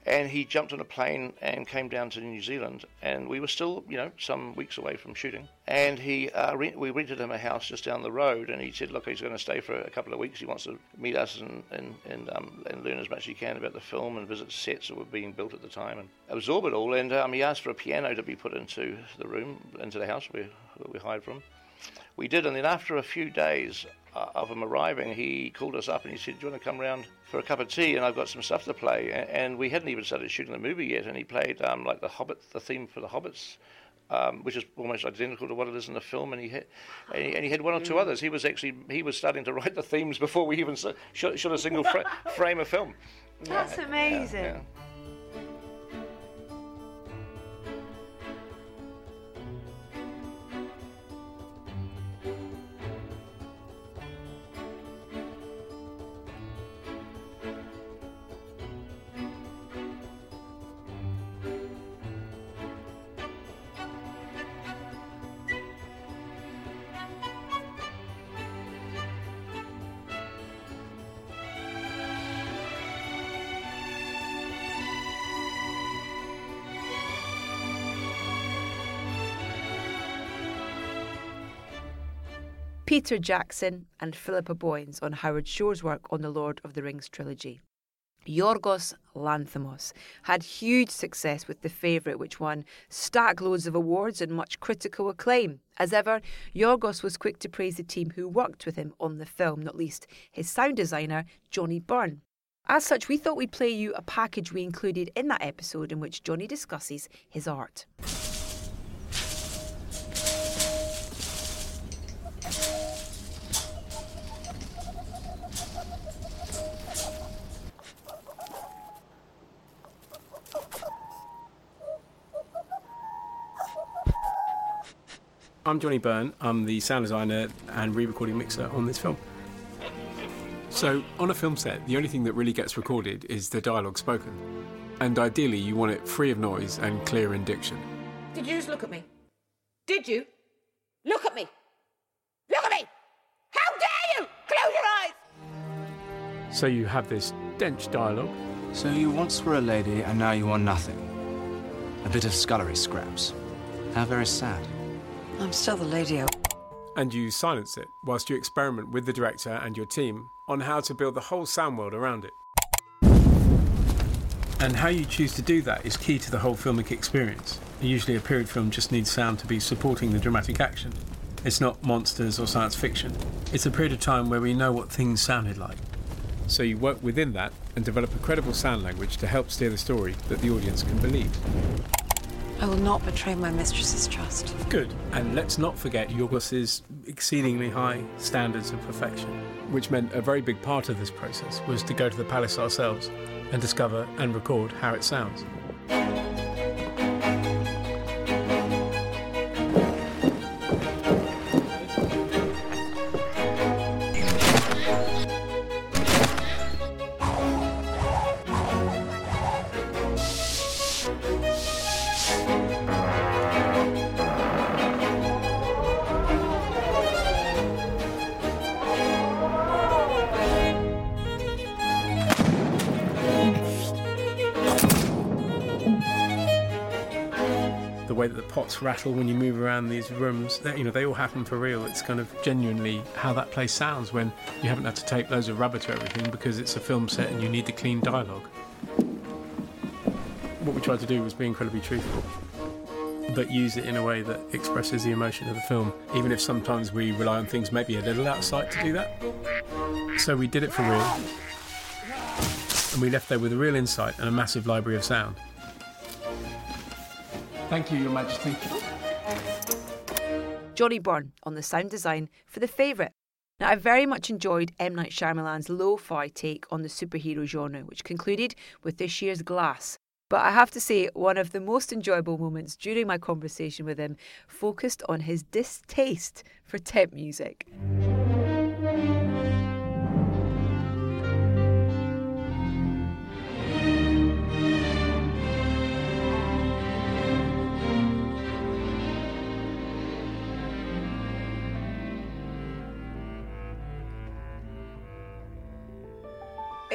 and he jumped on a plane and came down to New Zealand. And we were still you know some weeks away from shooting. And he uh, re- we rented him a house just down the road. And he said look he's going to stay for a couple of weeks. He wants to meet us and and and, um, and learn as much as he can about the film and visit sets that were being built at the time and absorb it all. And um, he asked for a piano to be put into the room into the house we, we hired from. We did, and then after a few days of him arriving, he called us up and he said, "Do you want to come round for a cup of tea?" And I've got some stuff to play. And we hadn't even started shooting the movie yet, and he played um, like the Hobbit, the theme for the Hobbits. Um, which is almost identical to what it is in the film, and he had, and he, and he had one or two Mm. others. He was actually he was starting to write the themes before we even shot, shot a single fra- frame of film. That's Yeah, amazing. yeah. Peter Jackson and Philippa Boyens on Howard Shore's work on the Lord of the Rings trilogy. Yorgos Lanthimos had huge success with The Favourite, which won stack loads of awards and much critical acclaim. As ever, Yorgos was quick to praise the team who worked with him on the film, not least his sound designer, Johnnie Burn. As such, we thought we'd play you a package we included in that episode in which Johnny discusses his art. I'm Johnnie Burn. I'm the sound designer and re-recording mixer on this film. So, on a film set, the only thing that really gets recorded is the dialogue spoken. And ideally, you want it free of noise and clear in diction. Did you just look at me? Did you? Look at me! Look at me! How dare you! Close your eyes! So you have this dense dialogue. So you once were a lady and now you are nothing. A bit of scullery scraps. How very sad. I'm still the lady. And you silence it whilst you experiment with the director and your team on how to build the whole sound world around it. And how you choose to do that is key to the whole filmic experience. Usually, a period film just needs sound to be supporting the dramatic action. It's not monsters or science fiction. It's a period of time where we know what things sounded like. So you work within that and develop a credible sound language to help steer the story that the audience can believe. I will not betray my mistress's trust. Good. And let's not forget Yorgos's exceedingly high standards of perfection, which meant a very big part of this process was to go to the palace ourselves and discover and record how it sounds. When you move around these rooms, you know, they all happen for real. It's kind of genuinely how that place sounds when you haven't had to tape loads of rubber to everything because it's a film set and you need the clean dialogue. What we tried to do was be incredibly truthful, but use it in a way that expresses the emotion of the film, even if sometimes we rely on things maybe a little outside to do that. So we did it for real, and we left there with a real insight and a massive library of sound. Thank you, Your Majesty. Johnnie Burn on the sound design for The Favourite. Now, I very much enjoyed M. Night Shyamalan's lo fi take on the superhero genre, which concluded with this year's Glass. But I have to say, one of the most enjoyable moments during my conversation with him focused on his distaste for temp music.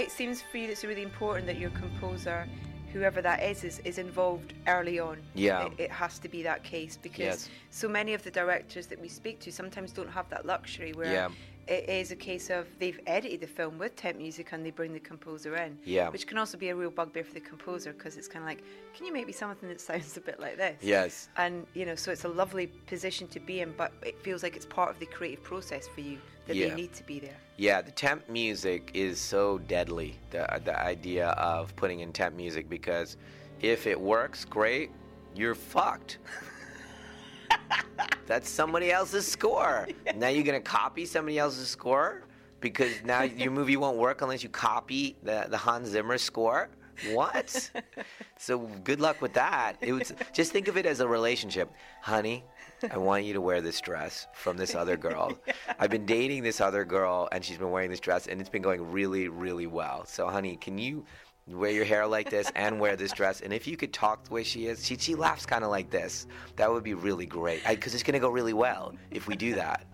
It seems for you it's really important that your composer, whoever that is, is, is involved early on. Yeah. It, it has to be that case because Yes. so many of the directors that we speak to sometimes don't have that luxury where Yeah. it is a case of they've edited the film with temp music and they bring the composer in. Yeah. Which can also be a real bugbear for the composer because it's kind of like, can you make me something that sounds a bit like this? Yes. And, you know, so it's a lovely position to be in, but it feels like it's part of the creative process for you that Yeah. they need to be there. Yeah, the temp music is so deadly. The uh, the idea of putting in temp music because if it works, great. You're fucked. That's somebody else's score. Now you're gonna copy somebody else's score because now your movie won't work unless you copy the the Hans Zimmer score. What? so good luck with that. It was just think of it as a relationship, honey. I want you to wear this dress from this other girl. I've been dating this other girl, and she's been wearing this dress, and it's been going really, really well. So, honey, can you wear your hair like this and wear this dress? And if you could talk the way she is, she she laughs kind of like this. That would be really great because it's gonna go really well if we do that.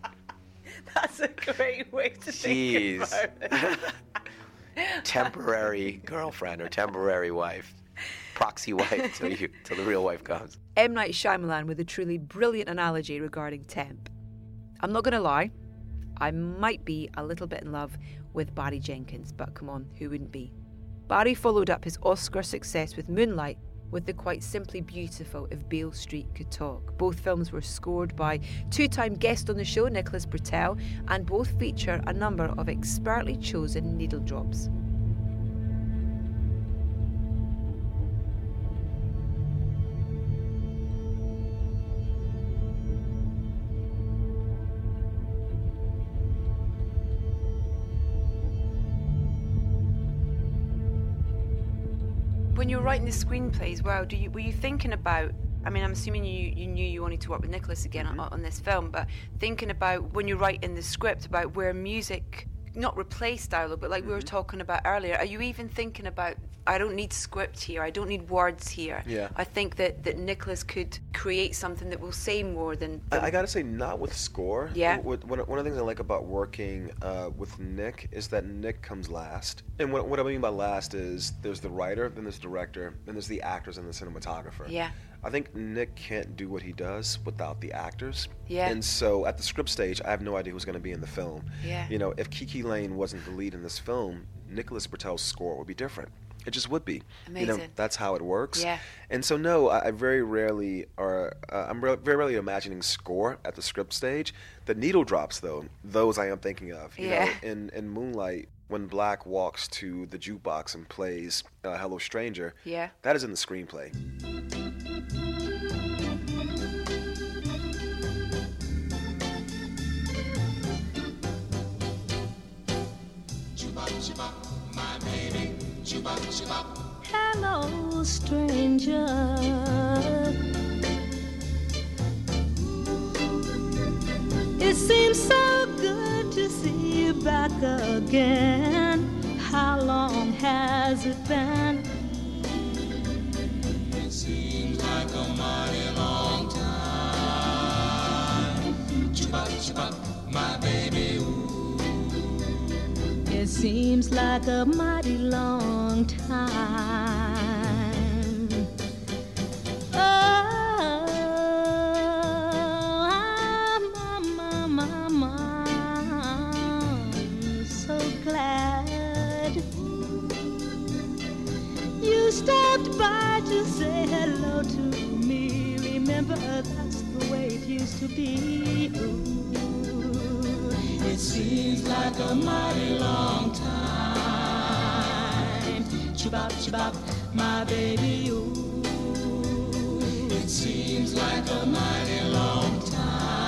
That's a great way to think about it. temporary girlfriend or temporary wife, proxy wife till you till the real wife comes. M. Night Shyamalan with a truly brilliant analogy regarding temp. I'm not going to lie, I might be a little bit in love with Barry Jenkins, but come on, who wouldn't be? Barry followed up his Oscar success with Moonlight with the quite simply beautiful If Beale Street Could Talk. Both films were scored by two time guest on the show, Nicholas Britell, and both feature a number of expertly chosen needle drops. When you're writing the screenplay as well, do you were you thinking about? I mean, I'm assuming you, you knew you wanted to work with Nicholas again mm-hmm. on, on this film, but thinking about when you're writing the script about where music not replace dialogue, but like we were talking about earlier, are you even thinking about? I don't need script here. I don't need words here. Yeah. I think that that Nicholas could create something that will say more than. I, I gotta say, not with score. Yeah. What, what, one of the things I like about working uh, with Nick is that Nick comes last. And what, what I mean by last is there's the writer, then there's the director, then there's the actors and the cinematographer. Yeah. I think Nick can't do what he does without the actors. Yeah. And so at the script stage, I have no idea who's going to be in the film. Yeah. You know, if KiKi Layne wasn't the lead in this film, Nicholas Britell's score would be different. It just would be. Amazing. You know, that's how it works. Yeah. And so no, I, I very rarely are. Uh, I'm re- very rarely imagining score at the script stage. The needle drops, though, those I am thinking of. You Yeah. know, in in Moonlight, when Black walks to the jukebox and plays uh, "Hello Stranger," Yeah. that is in the screenplay. Hello, stranger. It seems so good to see you back again. How long has it been? It seems like a mighty long time. Chibop, chibop, Seems like a mighty long time. Oh, I'm, I'm, I'm, I'm so glad you stopped by to say hello to me. Remember, that's the way it used to be. Ooh. It seems like a mighty long time. Chibop, chibop, my baby, ooh. It seems like a mighty long time.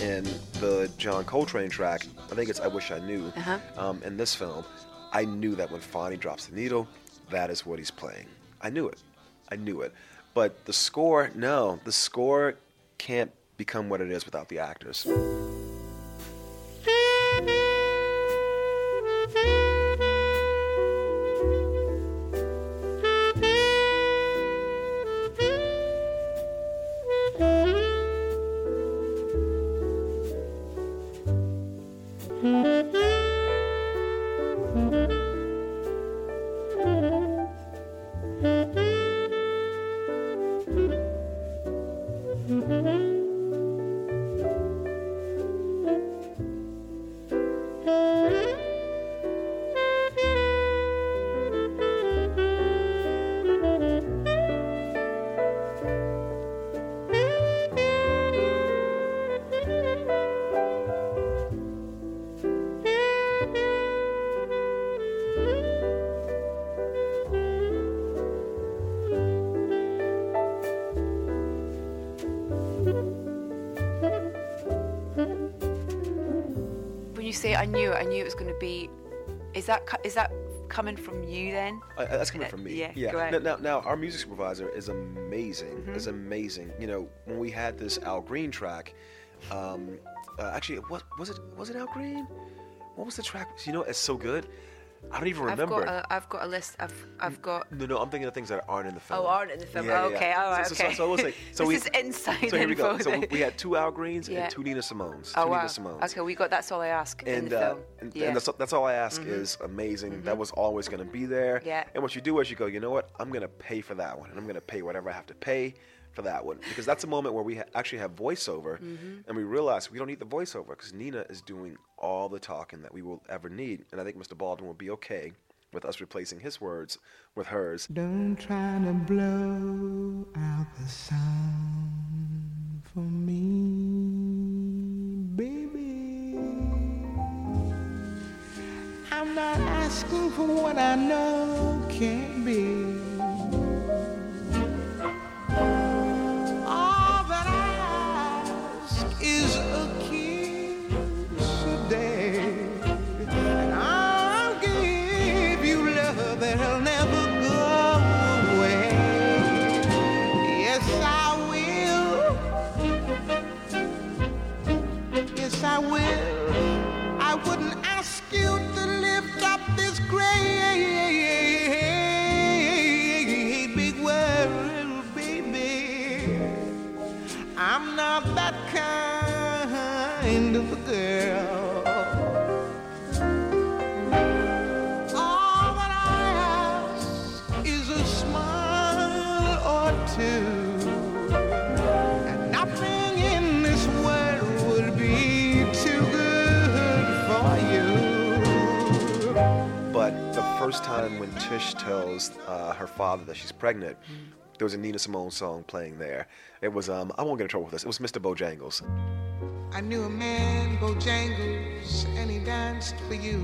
In the John Coltrane track, I think it's "I Wish I Knew." Uh-huh. Um, in this film, I knew that when Fonny drops the needle, that is what he's playing. I knew it. I knew it. But the score, no, the score can't become what it is without the actors. Is that is that coming from you then? Uh, uh, that's coming from me. yeah, yeah. go ahead. Now, now, now, our music supervisor is amazing. Mhm. Is amazing. You know, when we had this Al Green track, um, uh, actually, what was it? Was it Al Green? What was the track? You know, it's so good. I don't even remember. I've got a, I've got a list. I've I've got. no, no, I'm thinking of things that aren't in the film. Oh, aren't in the film. Yeah, oh, okay, yeah. all right, So- so- okay. So, I will say, so this we, is inside So here we go. So then. we had two Al Greens Yeah. and two Nina Simones. Oh two wow. Nina Simones. Okay, we got. That's all I ask in and, the uh, film. and, yeah. and that's, that's all I ask Mhm. is amazing. Mhm. That was always going to be there. Yeah. And what you do is you go, you know what? I'm going to pay for that one, and I'm going to pay whatever I have to pay for that one because that's a moment where we ha- actually have voiceover, Mhm. and we realize we don't need the voiceover because Nina is doing all the talking that we will ever need, and I think Mr. Baldwin will be okay with us replacing his words with hers. Don't try to blow out the sound for me, baby. I'm not asking for what I know can't be. Kind of a girl. But the first time when Tish tells uh, her father that she's pregnant, there was a Nina Simone song playing there. It was um I won't get in trouble with this. It was Mr. Bojangles. I knew a man, Bojangles, and he danced for you.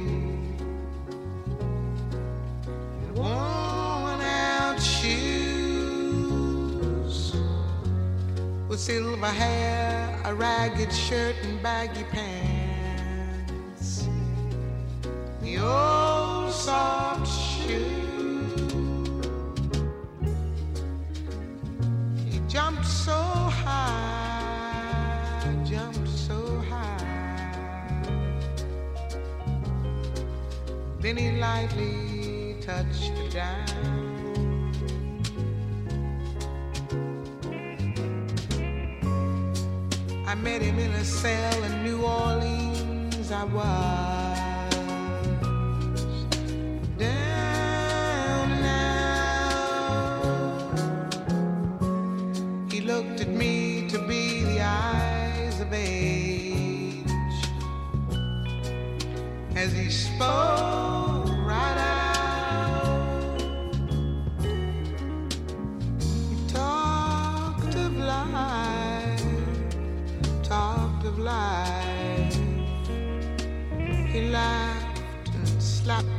Worn out shoes, with silver hair, a ragged shirt, and baggy pants. The old soft shoe. He jumped so Then he lightly touched the down. I met him in a cell in New Orleans. I was down now. He looked at me to be the eyes of age as he spoke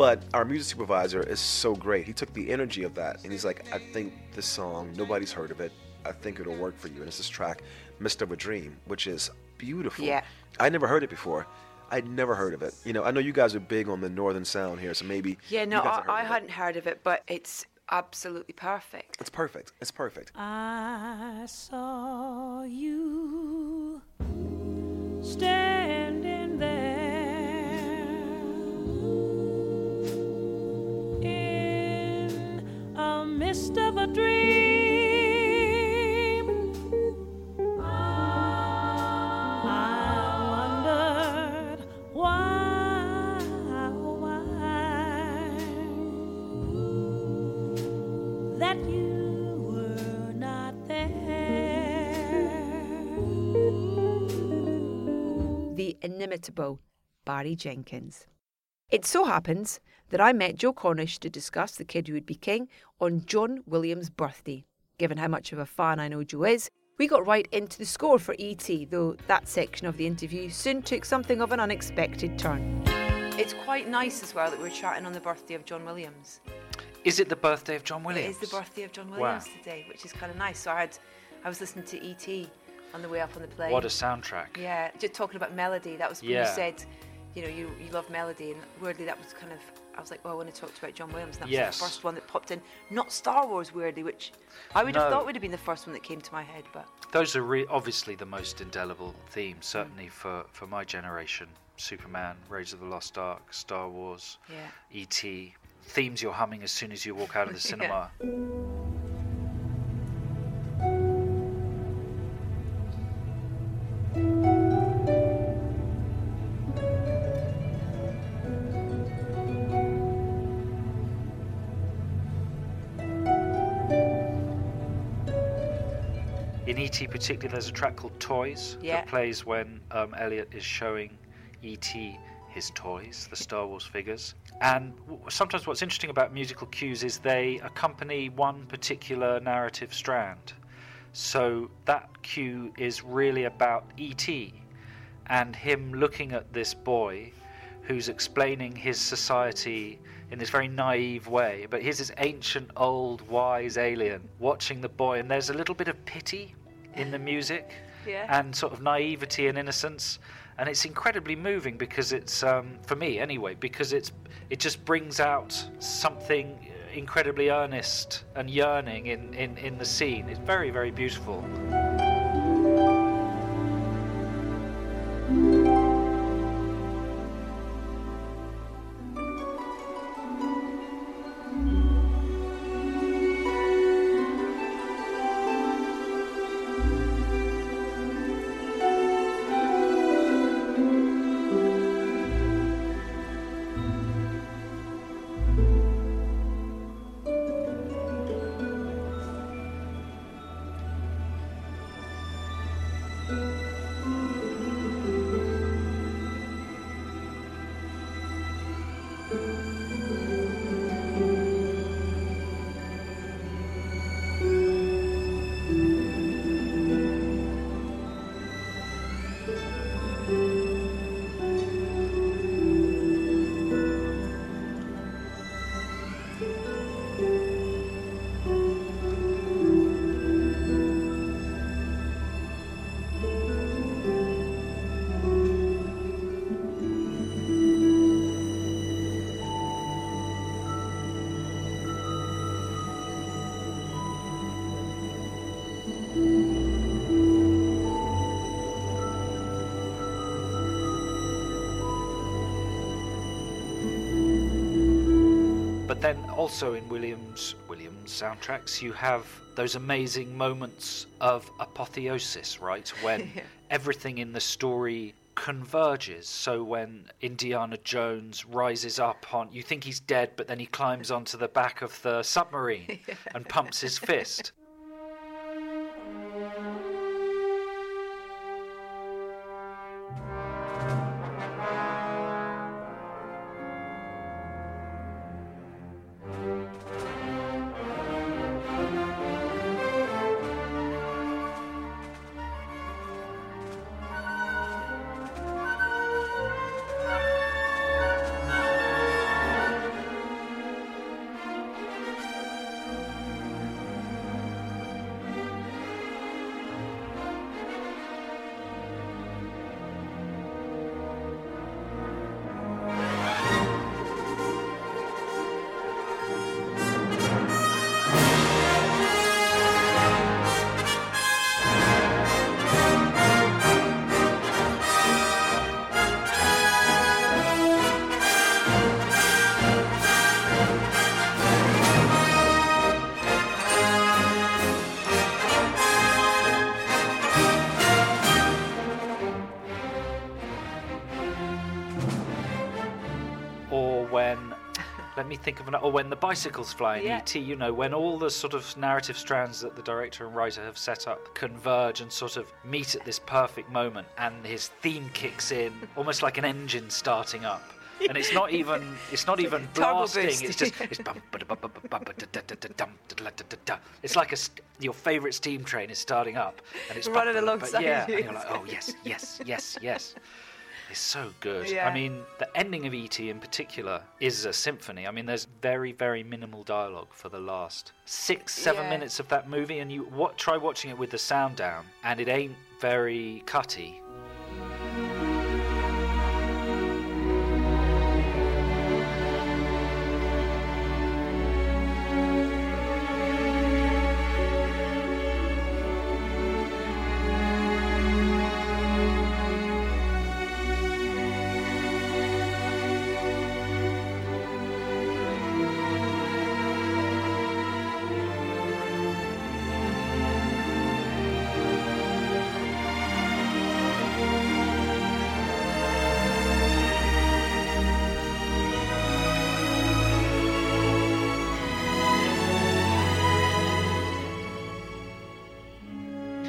but our music supervisor is so great. He took the energy of that and he's like, I think this song, nobody's heard of it. I think it'll work for you. And it's this track, Mist of a Dream, which is beautiful. Yeah. I never heard it before. I'd never heard of it. You know, I know you guys are big on the northern sound here, so maybe Yeah, you no, guys I, heard I of hadn't heard of it, but it's absolutely perfect. It's perfect. It's perfect. I saw you standing there mist of a dream. I wondered why, why that you were not there. The inimitable Barry Jenkins. It so happens that I met Joe Cornish to discuss The Kid Who Would Be King on John Williams' birthday. Given how much of a fan I know Joe is, we got right into the score for E.T., though that section of the interview soon took something of an unexpected turn. It's quite nice as well that we're chatting on the birthday of John Williams. Is it the birthday of John Williams? It is the birthday of John Wow. Williams today, which is kind of nice. So I had, I was listening to E.T. on the way up on the plane. What a soundtrack. Yeah, just talking about melody. That was when Yeah. you said, you know, you, you love melody, and weirdly that was kind of. I was like, well, I want to talk to you about John Williams. And that was Yes. the first one that popped in. Not Star Wars, weirdly, which I would have thought would have been the first one that came to my head, but Those are re- obviously the most indelible themes, certainly for, for my generation. Superman, Raiders of the Lost Ark, Star Wars, Yeah. E.T. Themes you're humming as soon as you walk out of the cinema. In E.T. particularly, there's a track called Toys Yeah. that plays when um, Elliot is showing E.T. his toys, the Star Wars figures. And w- sometimes what's interesting about musical cues is they accompany one particular narrative strand. So that cue is really about E.T. and him looking at this boy who's explaining his society in this very naive way. But here's this ancient, old, wise alien watching the boy, and there's a little bit of pity in the music Yeah. and sort of naivety and innocence. And it's incredibly moving because it's, um, for me anyway, because it's it just brings out something incredibly earnest and yearning in, in, in the scene. It's very, very beautiful. Also in Williams Williams soundtracks, you have those amazing moments of apotheosis, right? When everything in the story converges. So when Indiana Jones rises up on, you think he's dead, but then he climbs onto the back of the submarine and pumps his fist. Think of an. Or when the bicycles fly in Yeah. ET, you know, when all the sort of narrative strands that the director and writer have set up converge and sort of meet at this perfect moment, and his theme kicks in, almost like an engine starting up. And it's not even it's not even blasting. It's just it's. It's like a st- your favorite steam train is starting up and it's Running bum, ba, ba, alongside Yeah, and you're like, oh yes, yes, yes, yes. It's so good. Yeah. I mean, the ending of ET in particular is a symphony. I mean, there's very, very minimal dialogue for the last six, seven Yeah. minutes of that movie, and you what, try watching it with the sound down, and it ain't very cutty.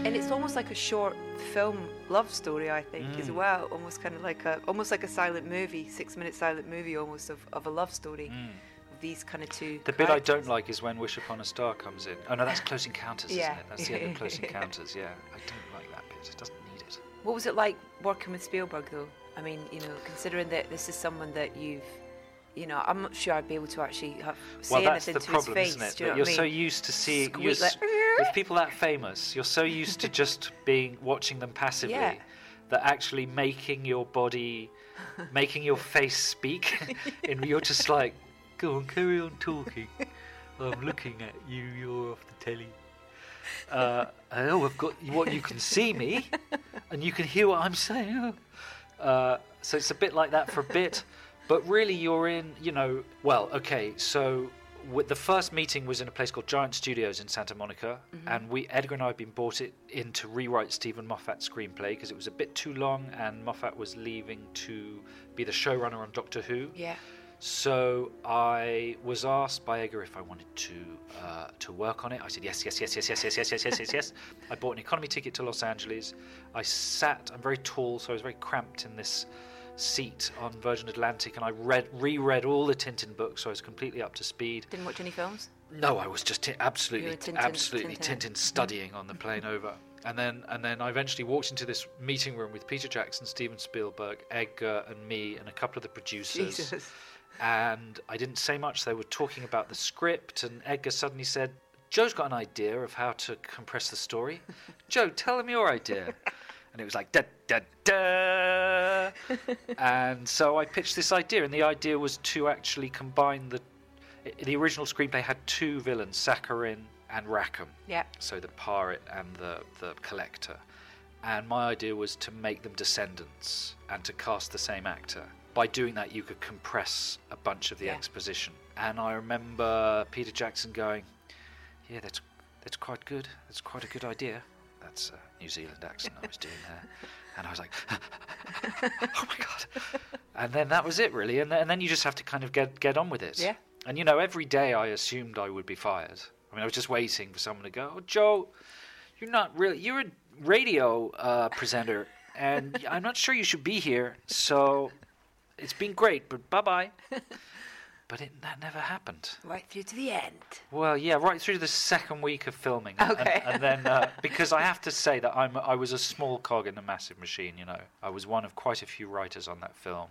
And it's almost like a short film love story, I think, as Mm. well. Almost kind of like a, almost like a silent movie, six minute silent movie, almost of, of a love story. Of these kind of two. The bit I don't like is when Wish Upon a Star comes in. Oh no, that's Close Encounters, Yeah. isn't it? That's the end of Close Encounters. Yeah, I don't like that bit. It doesn't need it. What was it like working with Spielberg, though? I mean, you know, considering that this is someone that you've, you know, I'm not sure I'd be able to actually have, say well, that's anything the to problem, his face. isn't it? Do you know you're I so used to seeing Squeak like, with people that famous. You're so used to just being watching them passively Yeah. that actually making your body, making your face speak, and you're just like, go on, carry on talking. I'm looking at you. You're off the telly. Uh, oh, I've got what you can see me, and you can hear what I'm saying. Uh, so it's a bit like that for a bit, but really you're in, you know, well, okay, so with the first meeting was in a place called Giant Studios in Santa Monica, Mhm. and we Edgar and I had been brought it in to rewrite Steven Moffat's screenplay because it was a bit too long, and Moffat was leaving to be the showrunner on Doctor Who. Yeah. So I was asked by Edgar if I wanted to uh, to work on it. I said yes, yes, yes, yes, yes, yes, yes, yes, yes, yes, yes. I bought an economy ticket to Los Angeles. I sat. I'm very tall, so I was very cramped in this seat on Virgin Atlantic, and I read reread all the Tintin books, so I was completely up to speed. Didn't watch any films? No, I was just t- absolutely, Tintin- absolutely Tintin. Tintin studying on the plane over. And then, and then I eventually walked into this meeting room with Peter Jackson, Steven Spielberg, Edgar, and me, and a couple of the producers. Jesus. And I didn't say much. They were talking about the script, and Edgar suddenly said, "Joe's got an idea of how to compress the story. Joe, tell him your idea." And it was like da da da. and so I pitched this idea, and the idea was to actually combine the. The original screenplay had two villains, Sakharine and Rackham. Yeah. So the pirate and the the collector. And my idea was to make them descendants and to cast the same actor. By doing that, you could compress a bunch of the Yeah. exposition. And I remember Peter Jackson going, "Yeah, that's that's quite good. That's quite a good idea." That's a New Zealand accent I was doing there, and I was like, "Oh my god!" And then that was it, really. And then, and then you just have to kind of get get on with it. Yeah. And you know, every day I assumed I would be fired. I mean, I was just waiting for someone to go, "Oh, Joe, you're not really. You're a radio uh, presenter, and I'm not sure you should be here. So it's been great, but bye bye." But it, that never happened. Right through to the end. Well, yeah, right through to the second week of filming, and, Okay. and, and then uh, because I have to say that I'm I was a small cog in a massive machine. You know, I was one of quite a few writers on that film.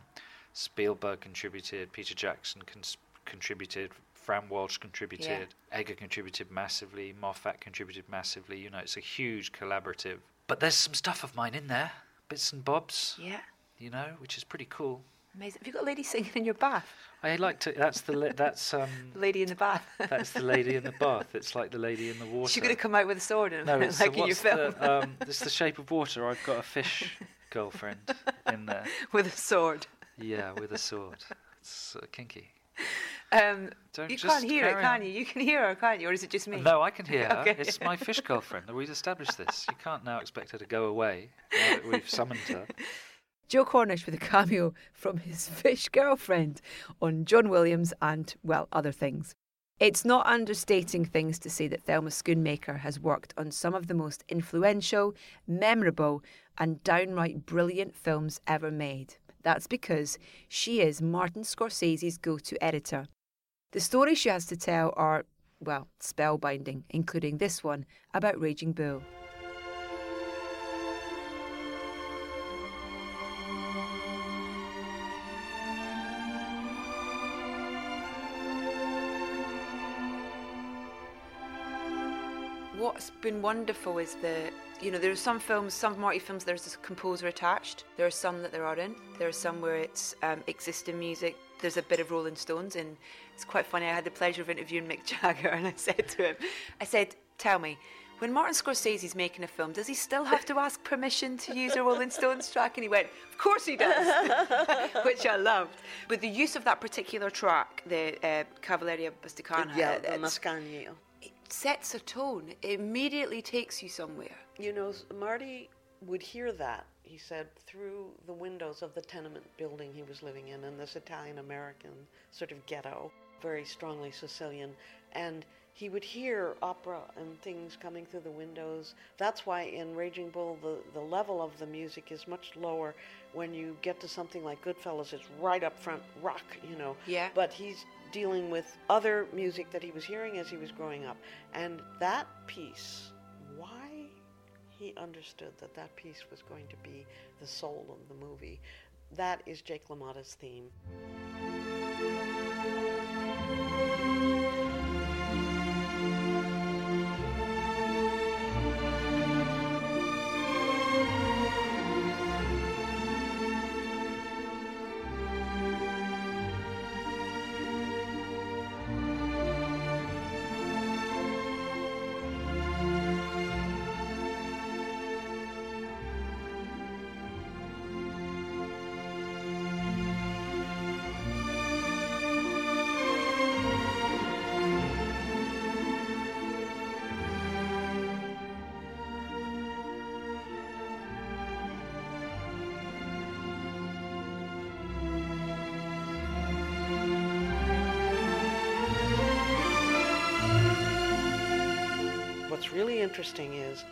Spielberg contributed, Peter Jackson cons- contributed, Fran Walsh contributed, Edgar contributed massively, Moffat contributed massively. You know, it's a huge collaborative. But there's some stuff of mine in there, bits and bobs. Yeah. You know, which is pretty cool. Amazing. Have you got a lady singing in your bath? I like to. That's the. That's um. The lady in the bath. That's the lady in the bath. It's like the lady in the water. She's going to come out with a sword and No, it's like the, in your film. the, um, it's the shape of water. I've got a fish girlfriend in there. with a sword. Yeah, with a sword. It's uh, kinky. Um, Don't you can't hear it, can on. you? You can hear her, can't you? Or is it just me? No, I can hear her. Okay. It's my fish girlfriend. We've established this. You can't now expect her to go away now that we've summoned her. Joe Cornish with a cameo from his fish girlfriend on John Williams and, well, other things. It's not understating things to say that Thelma Schoonmaker has worked on some of the most influential, memorable, and downright brilliant films ever made. That's because she is Martin Scorsese's go to editor. The stories she has to tell are, well, spellbinding, including this one about Raging Bull. What's been wonderful is the, you know, there are some films, some Marty films, there's a composer attached. There are some that there aren't. There are some where it's um, existing music. There's a bit of Rolling Stones, and it's quite funny. I had the pleasure of interviewing Mick Jagger, and I said to him, I said, tell me, when Martin Scorsese's making a film, does he still have to ask permission to use a Rolling Stones track? And he went, Of course he does, which I loved. But the use of that particular track, the uh, Cavalleria Rusticana, Yeah, the Mascagni. Sets a tone. It immediately takes you somewhere. You know, Marty would hear that, he said, through the windows of the tenement building he was living in, in this Italian American sort of ghetto, very strongly Sicilian. And he would hear opera and things coming through the windows. That's why in Raging Bull, the, the level of the music is much lower. When you get to something like Goodfellas, it's right up front, rock, you know. Yeah. But he's dealing with other music that he was hearing as he was growing up. And that piece, why he understood that that piece was going to be the soul of the movie, that is Jake LaMotta's theme. Interesting is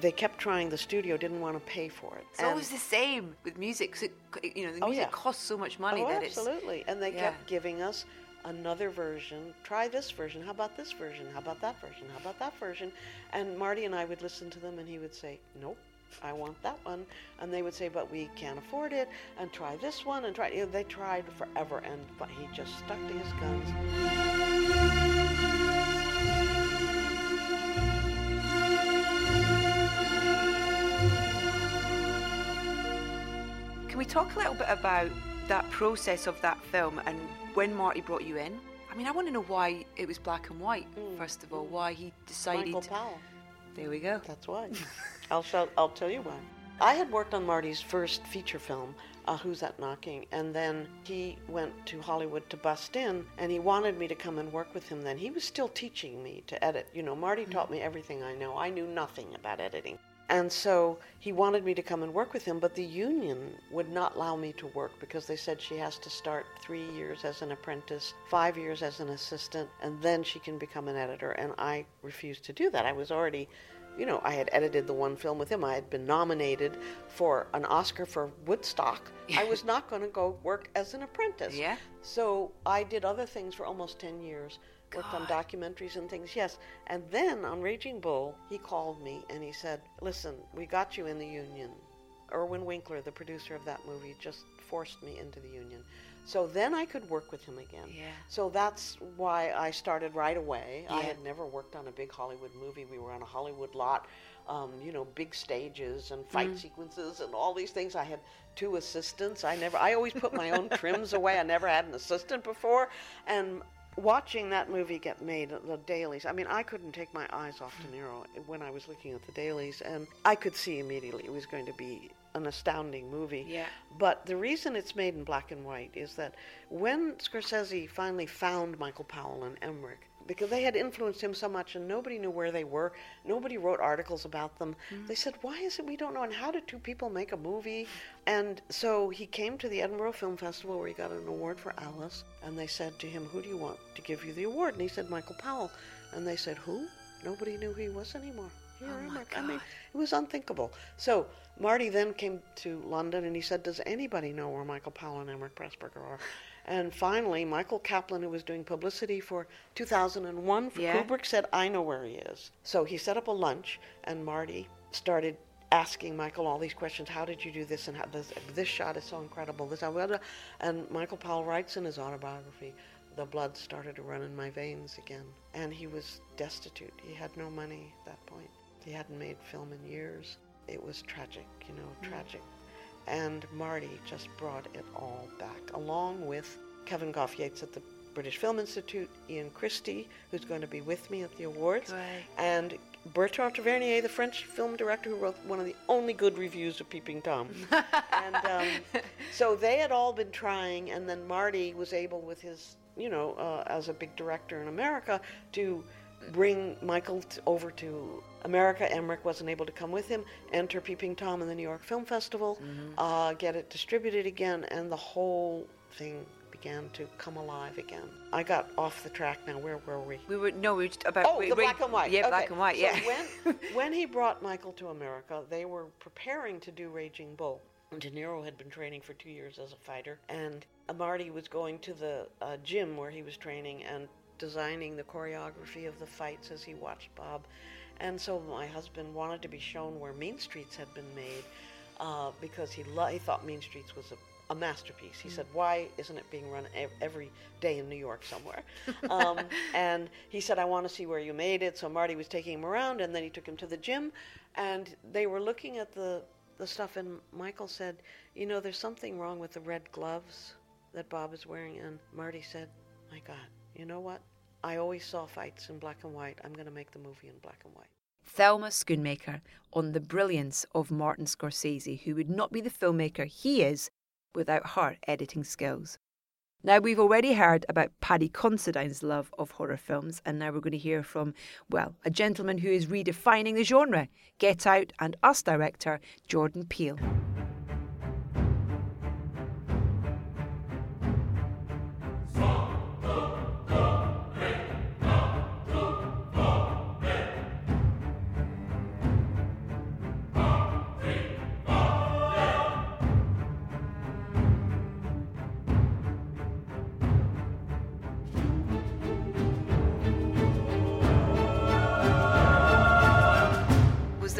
they kept trying, the studio didn't want to pay for it. It's always the same with music. it, you know, the Oh, music yeah. costs so much money oh, that it's absolutely. And they yeah. kept giving us another version. Try this version. How about this version? How about that version? How about that version? And Marty and I would listen to them, and he would say, "Nope, I want that one." And they would say, "But we can't afford it." And try this one, and try. You know, they tried forever, and but he just stuck to his guns. Can we talk a little bit about that process of that film and when Marty brought you in? I mean, I want to know why it was black and white, first of all, why he decided. Michael Powell. There we go. That's why. I'll show, I'll tell you why. I had worked on Marty's first feature film, uh, Who's That Knocking? And then he went to Hollywood to bust in, and he wanted me to come and work with him then. He was still teaching me to edit. You know, Marty taught me everything I know. I knew nothing about editing. And so he wanted me to come and work with him, but the union would not allow me to work because they said she has to start three years as an apprentice, five years as an assistant, and then she can become an editor. And I refused to do that. I was already you know, I had edited the one film with him. I had been nominated for an Oscar for Woodstock. I was not going to go work as an apprentice. Yeah. So I did other things for almost 10 years, worked on documentaries and things, yes. And then on Raging Bull, he called me and he said, Listen, we got you in the union. Irwin Winkler, the producer of that movie, just forced me into the union. So then I could work with him again. Yeah. So that's why I started right away. I had never worked on a big Hollywood movie. We were on a Hollywood lot, um, you know, big stages and fight Mm. sequences and all these things. I had two assistants. I never. I always put my own trims away. I never had an assistant before, and watching that movie get made, the dailies. I mean, I couldn't take my eyes off De Niro when I was looking at the dailies, and I could see immediately it was going to be an astounding movie. Yeah. But the reason it's made in black and white is that when Scorsese finally found Michael Powell and Emeric, because they had influenced him so much and nobody knew where they were. Nobody wrote articles about them. Mm-hmm. They said, Why is it we don't know? And how did two people make a movie? And so he came to the Edinburgh Film Festival where he got an award for Alice. And they said to him, Who do you want to give you the award? And he said, Michael Powell. And they said, Who? Nobody knew who he was anymore. Here, Oh, my Emeric. I mean, it was unthinkable. So Marty then came to London and he said, Does anybody know where Michael Powell and Emeric Pressburger are? And finally, Michael Kaplan, who was doing publicity for 2001 for Yeah. Kubrick, said, I know where he is. So he set up a lunch, and Marty started asking Michael all these questions. How did you do this? And how this, this shot is so incredible. This, blah, blah, blah." and Michael Powell writes in his autobiography, the blood started to run in my veins again. And he was destitute. He had no money at that point. He hadn't made film in years. It was tragic, you know, Mm. tragic. And Marty just brought it all back, along with Kevin Gough-Yates at the British Film Institute, Ian Christie, who's going to be with me at the awards, Right. and Bertrand Tavernier, the French film director who wrote one of the only good reviews of Peeping Tom. and um, so they had all been trying, and then Marty was able, with his, you know, uh, as a big director in America, to bring Michael t- over to America. Emeric wasn't able to come with him. Enter Peeping Tom in the New York Film Festival, uh, get it distributed again, and the whole thing began to come alive again. I got off the track now. Where were we? We were no, we were just about Oh, we- the we- black and white. Yeah, Okay. black and white. So Yeah. when when he brought Michael to America, they were preparing to do Raging Bull. De Niro had been training for two years as a fighter, and Marty was going to the uh, gym where he was training and designing the choreography of the fights as he watched Bob. And so my husband wanted to be shown where Mean Streets had been made uh, because he, lo- he thought Mean Streets was a, a masterpiece. He said, Why isn't it being run ev- every day in New York somewhere? um, and he said, I want to see where you made it. So Marty was taking him around, and then he took him to the gym, and they were looking at the, the stuff. And Michael said, You know, there's something wrong with the red gloves that Bob is wearing. And Marty said, My God, you know what? I always saw fights in black and white. I'm going to make the movie in black and white. Thelma Schoonmaker on the brilliance of Martin Scorsese, who would not be the filmmaker he is without her editing skills. Now, we've already heard about Paddy Considine's love of horror films, and now we're going to hear from, well, a gentleman who is redefining the genre Get Out and Us director Jordan Peele.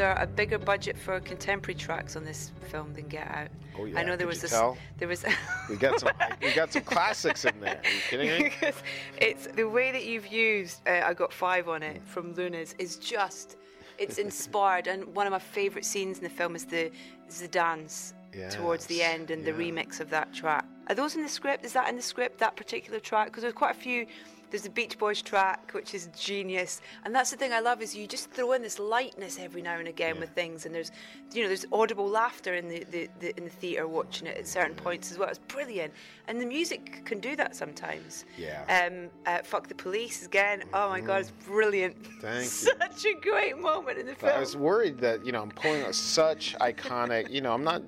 There a bigger budget for contemporary tracks on this film than Get Out? Oh, yeah. I know there was you this. tell? There was. We got some. we got some classics in there. Are you kidding me? because it's the way that you've used. Uh, I got five on it from Luniz. Is just. It's inspired, and one of my favourite scenes in the film is the is the dance towards the end and the remix of that track. Are those in the script? Is that in the script? That particular track? Because there's quite a few. There's the Beach Boys track, which is genius, and that's the thing I love is you just throw in this lightness every now and again with things, and there's, you know, there's audible laughter in the, the, the in the theatre watching it at certain points as well. It's brilliant, and the music can do that sometimes. Yeah. Um, uh, fuck the police again. Oh my god, it's brilliant. Thank you. Such a great moment in the But I was worried that you know I'm pulling out such iconic. You know, I'm not.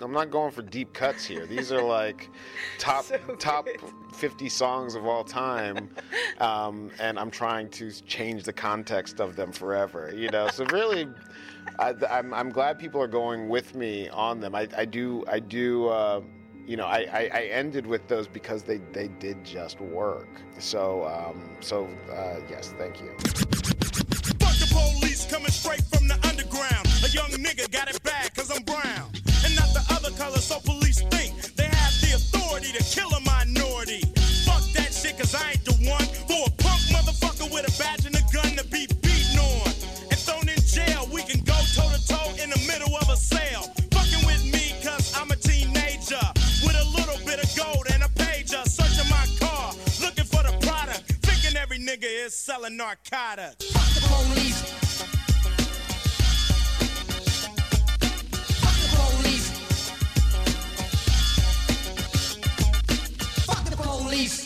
I'm not going for deep cuts here. These are like top top 50 songs of all time, um, and I'm trying to change the context of them forever. You know, so really, I, I'm I'm glad people are going with me on them. I, I do I do. Uh, you know, I, I, I ended with those because they, they did just work. So um, so uh, yes, thank you. Fuck the police coming straight from the underground. A young nigga got it to kill a minority. Fuck that shit cause I ain't the one for a punk motherfucker with a badge and a gun to be beaten on. And thrown in jail, we can go toe to toe in the middle of a sale. Fucking with me cause I'm a teenager. With a little bit of gold and a pager. Searching my car, looking for the product. Thinking every nigga is selling narcotics. Fuck the police.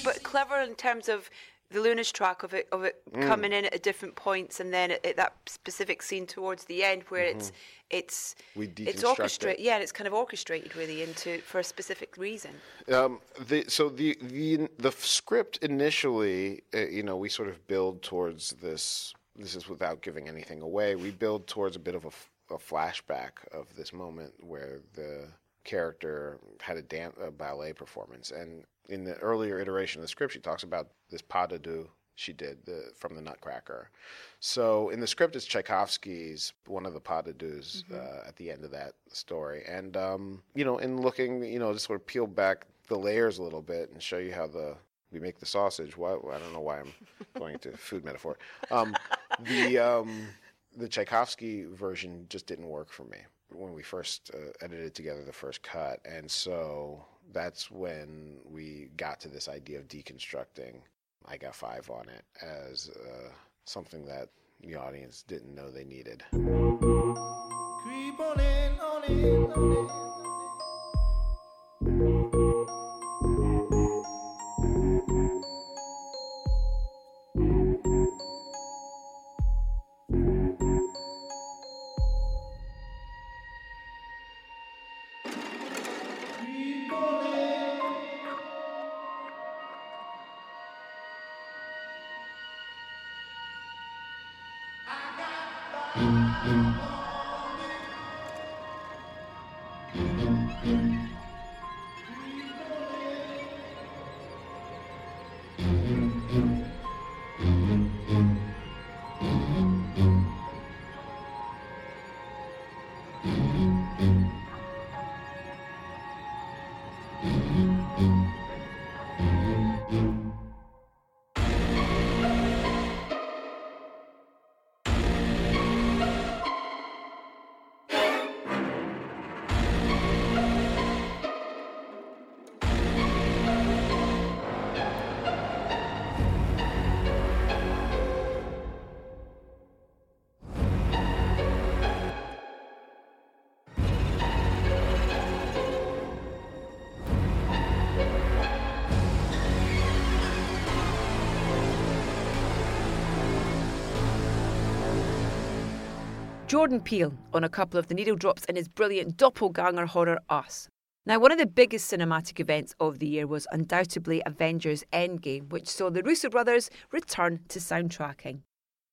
But clever in terms of the Luniz track of it of it Mm. coming in at different points, and then at, at that specific scene towards the end where it's Mhm. it's We it's deconstruct it. orchestrated. Yeah, and it's kind of orchestrated really into for a specific reason. Um, the, so the the the script initially, uh, you know, we sort of build towards this. This is without giving anything away. We build towards a bit of a flashback of this moment where the character had a, dan- a ballet performance, and in the earlier iteration of the script, she talks about this pas de deux she did the, from the Nutcracker. So in the script, it's Tchaikovsky's one of the pas de deux uh, at the end of that story, and um, you know, in looking, you know, to sort of peel back the layers a little bit and show you how the we make the sausage. Why I don't know why I'm going into food metaphor. Um, the um, the Tchaikovsky version just didn't work for me when we first uh, edited together the first cut, and so that's when we got to this idea of deconstructing. I got five on it as uh, something that the audience didn't know they needed. Jordan Peele on a couple of the needle drops in his brilliant doppelganger horror Us. Now, one of the biggest cinematic events of the year was undoubtedly Avengers Endgame, which saw the Russo brothers return to soundtracking.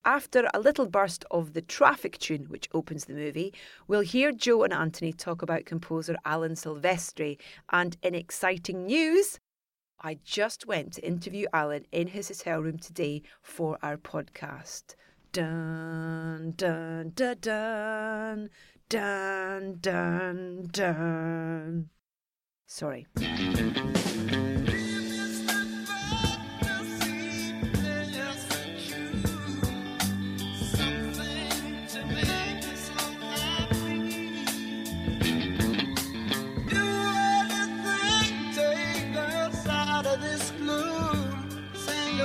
After a little burst of the traffic tune, which opens the movie, we'll hear Joe and Anthony talk about composer Alan Silvestri. And in exciting news, I just went to interview Alan in his hotel room today for our podcast. Dun, dun, dun, dun, dun, dun, dun. Sorry.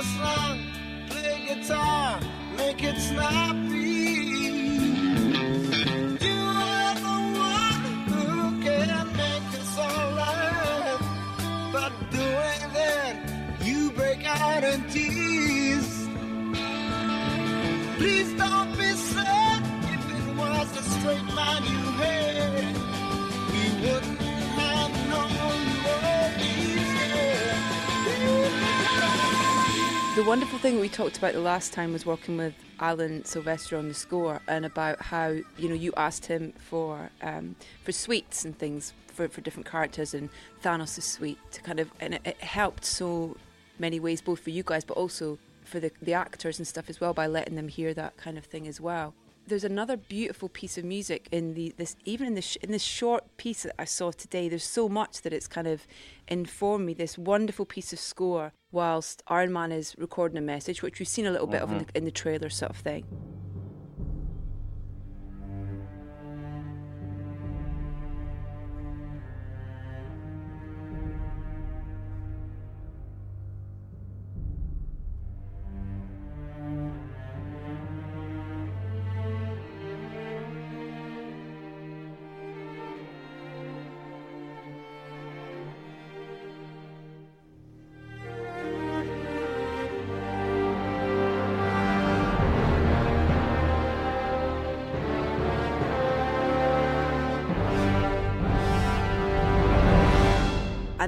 Song, play guitar, Please don't be sad if it was a straight line you had. The wonderful thing we talked about the last time was working with Alan Silvestri on the score and about how you know you asked him for um, for suites and things for, for different characters and Thanos' suite to kind of and it, it helped so many ways both for you guys but also for the the actors and stuff as well by letting them hear that kind of thing as well. There's another beautiful piece of music in the this even in this in this short piece that I saw today. There's so much that it's kind of informed me. This wonderful piece of score whilst Iron Man is recording a message, which we've seen a little bit of in the, mm-hmm. in the trailer, sort of thing.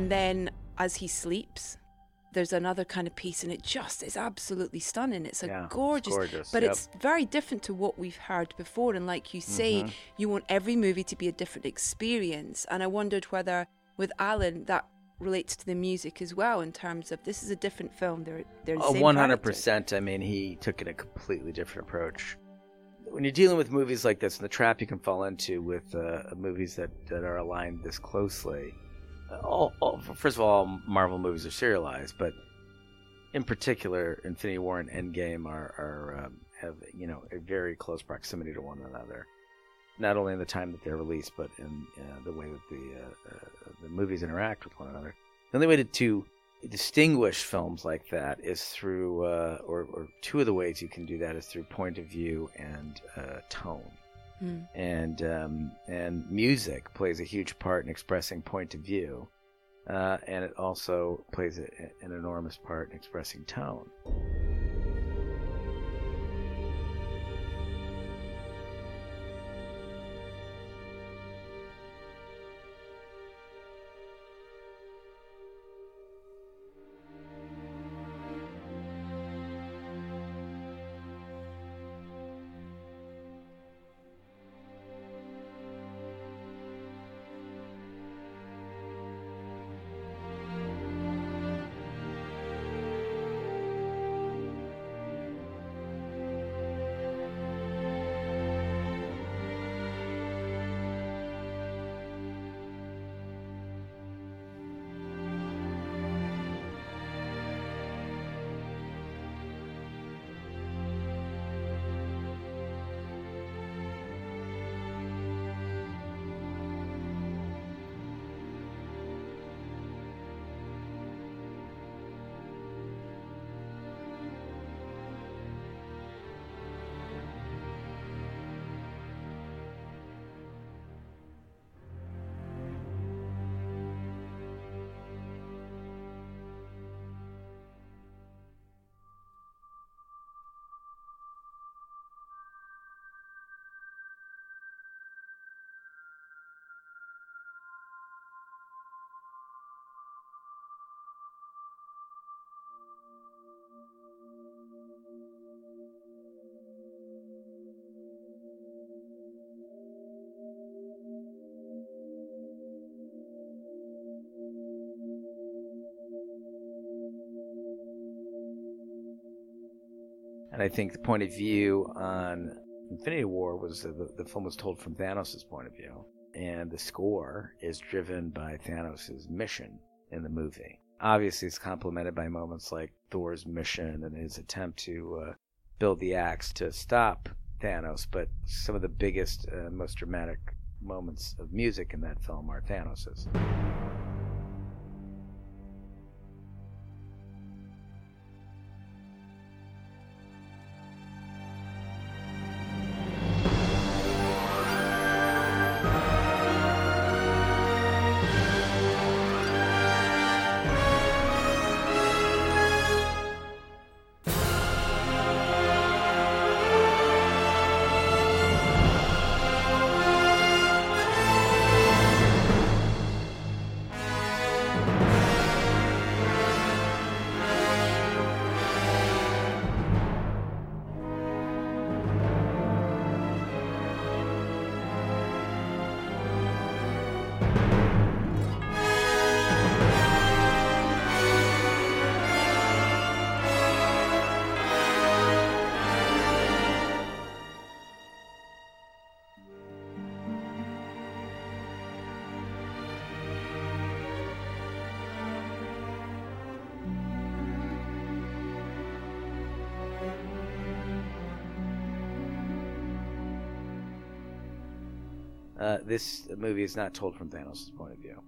And then as he sleeps, there's another kind of piece, and it just is absolutely stunning. It's a Yeah, it's gorgeous, gorgeous, but yep. it's very different to what we've heard before. And like you say, Mhm. you want every movie to be a different experience. And I wondered whether with Alan that relates to the music as well in terms of this is a different film. They're they're the Oh, same one hundred characters. percent. I mean, he took it a completely different approach. When you're dealing with movies like this, and the trap you can fall into with uh, movies that, that are aligned this closely, all, all, first of all, Marvel movies are serialized, but in particular, Infinity War and Endgame are, are um, have you know a very close proximity to one another. Not only in the time that they're released, but in uh, the way that the uh, uh, the movies interact with one another. The only way to, to distinguish films like that is through, uh, or, or two of the ways you can do that is through point of view and uh, tone. Hmm. And um, and music plays a huge part in expressing point of view, uh, and it also plays a, an enormous part in expressing tone. I think the point of view on Infinity War was the, the film was told from Thanos' point of view, and the score is driven by Thanos' mission in the movie. Obviously, it's complemented by moments like Thor's mission and his attempt to uh, build the axe to stop Thanos, but some of the biggest, uh, most dramatic moments of music in that film are Thanos's. This movie is not told from Thanos' point of view,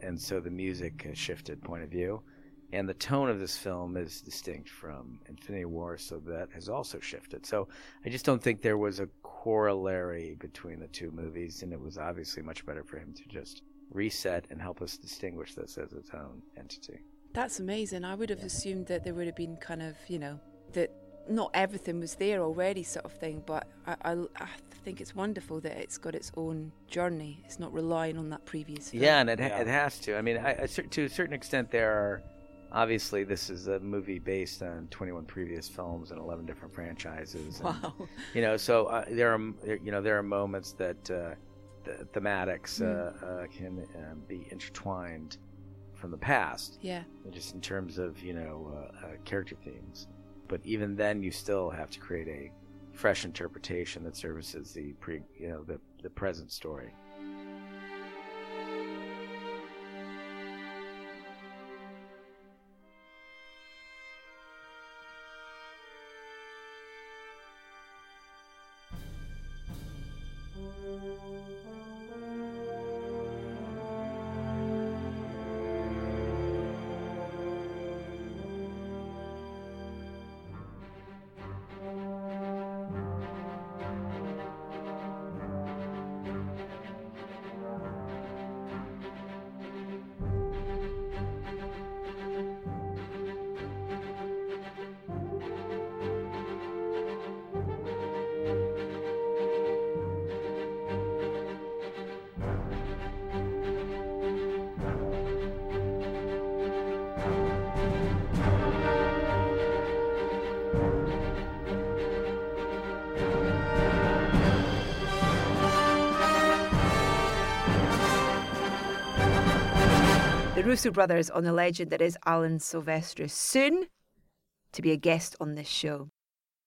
and so the music has shifted point of view, and the tone of this film is distinct from Infinity War, so that has also shifted. So I just don't think there was a corollary between the two movies, and it was obviously much better for him to just reset and help us distinguish this as its own entity. That's amazing. I would have assumed that there would have been kind of, you know, that not everything was there already, sort of thing. But I, I, I think it's wonderful that it's got its own journey. It's not relying on that previous. Film. Yeah, and it, ha- it has to. I mean, I, I, to a certain extent, there are obviously this is a movie based on 21 previous films and 11 different franchises. and, Wow. You know, so uh, there are you know there are moments that uh, the thematics uh, Mm. uh, can uh, be intertwined from the past. Yeah. Just in terms of you know uh, uh, character themes, but even then you still have to create a fresh interpretation that services the pre you know the the present story. Russo brothers on the legend that is Alan Silvestri, soon to be a guest on this show.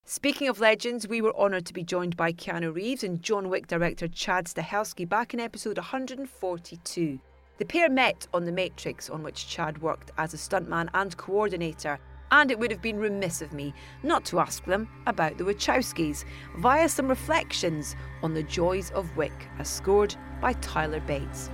Speaking of legends, we were honoured to be joined by Keanu Reeves and John Wick director Chad Stahelski back in episode 142. The pair met on The Matrix, on which Chad worked as a stuntman and coordinator, and it would have been remiss of me not to ask them about the Wachowskis via some reflections on the joys of Wick, as scored by Tyler Bates.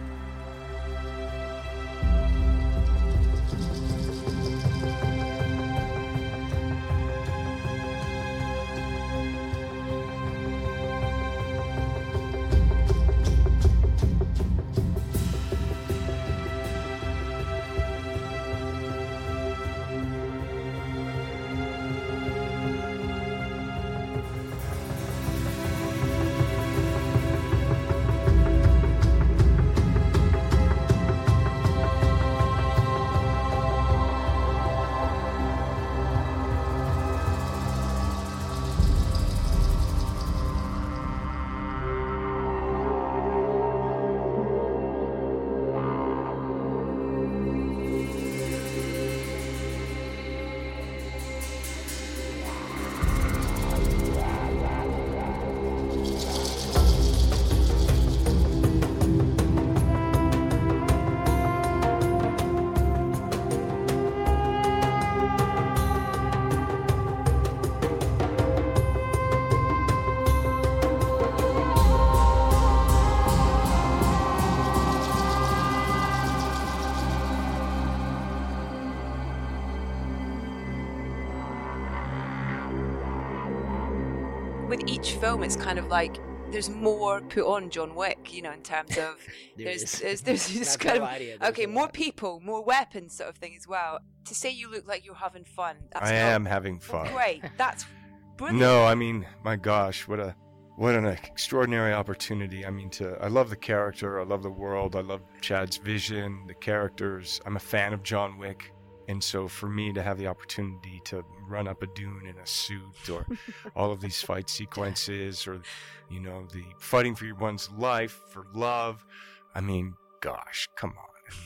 Film, it's kind of like there's more put on John Wick, you know, in terms of There there's, there's there's this kind of lie to you, there's okay, more people, more weapons, sort of thing as well. To say you look like you're having fun, that's I am having fun. great. That's brilliant. No, I mean, my gosh, what a what an extraordinary opportunity. I mean, to I love the character, I love the world, I love Chad's vision, the characters. I'm a fan of John Wick, and so for me to have the opportunity to run up a dune in a suit, or all of these fight sequences, or you know, the fighting for one's life for love. I mean, gosh, come on.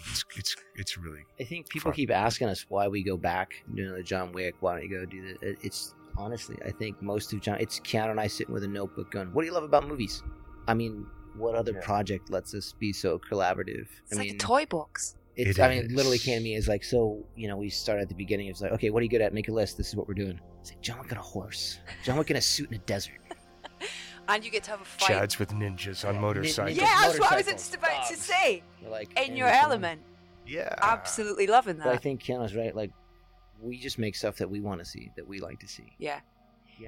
It's, it's, it's really I think people keep asking us why we go back, you know, John Wick. Why don't you go do this? It's honestly, I think most of John, it's Keanu and I sitting with a notebook going, "What do you love about movies?" I mean, what other project lets us be so collaborative? It's I like mean, a toy box. It's, It I mean, literally came to me as like, so, you know, we start at the beginning. It's like, okay, what are you good at? Make a list. This is what we're doing. It's like, John Wick on a horse. John Wick in a suit in a desert. And you get to have a fight. Chads with ninjas on motorcycles. yeah, that's what I was motorcycles, just about to say. You're like, In your element. Yeah. Absolutely loving that. But I that. think Keanu's right. Like, we just make stuff that we want to see, that we like to see. Yeah.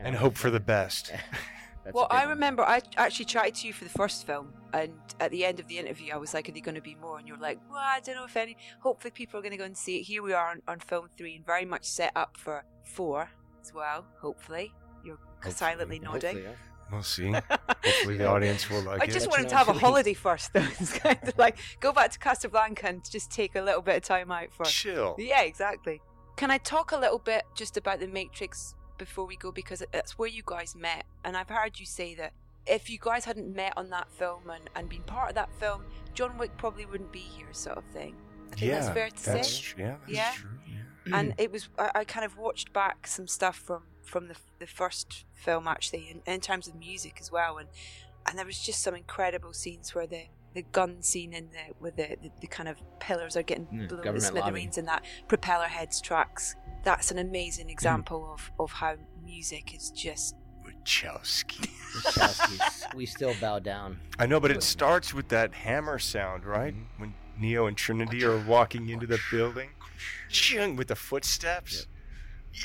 and hope for the best. That's well, a big I one. remember I actually chatted to you for the first film, and at the end of the interview, I was like, "Are there going to be more?" And you're like, "Well, I don't know if any. Hopefully, people are going to go and see it." Here we are on, on film three, and very much set up for four. as well. Hopefully, you're silently nodding. We'll see. Hopefully, the audience will like I it. just want him to have a holiday first, though. It's kind of like go back to Casablanca and just take a little bit of time out for chill. Yeah, exactly. Can I talk a little bit just about the Matrix before we go because that's where you guys met, and I've heard you say that if you guys hadn't met on that film and, and been part of that film, John Wick probably wouldn't be here, sort of thing. I think that's fair to that's say. yeah, that's yeah. true, And it was I, I kind of watched back some stuff from from the the first film actually, in, in terms of music as well, and and there was just some incredible scenes where the the gun scene in the where the, the, the kind of pillars are getting Mm, blown to government lobby. smithereens and that Propellerheads tracks. That's an amazing example of, of how music is just Wachowski. Wachowskis. we still bow down. I know, but it starts with that hammer sound, right? Mm-hmm. When Neo and Trinity are walking into the building, with the footsteps.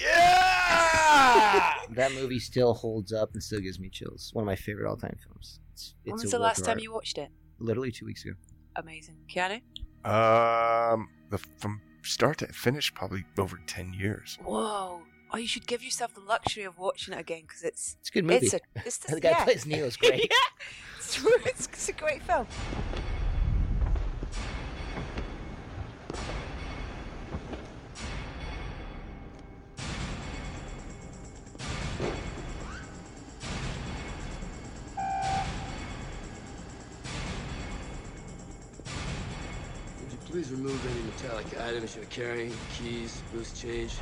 Yeah! That movie still holds up and still gives me chills. One of my favorite all-time films. It's, when was the last of time you watched it? Literally two weeks ago. Amazing. Keanu? Um, the, from start to finish, probably over ten years. Whoa. Oh, you should give yourself the luxury of watching it again because it's It's a good movie. It's a, it's The guy yeah. plays Neo is great. yeah, it's. It's, it's a great film. Remove any metallic items you're carrying? Keys, loose change.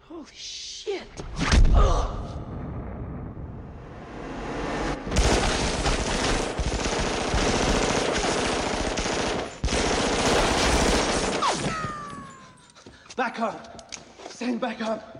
Holy shit! Ugh. Back up! Stand back up!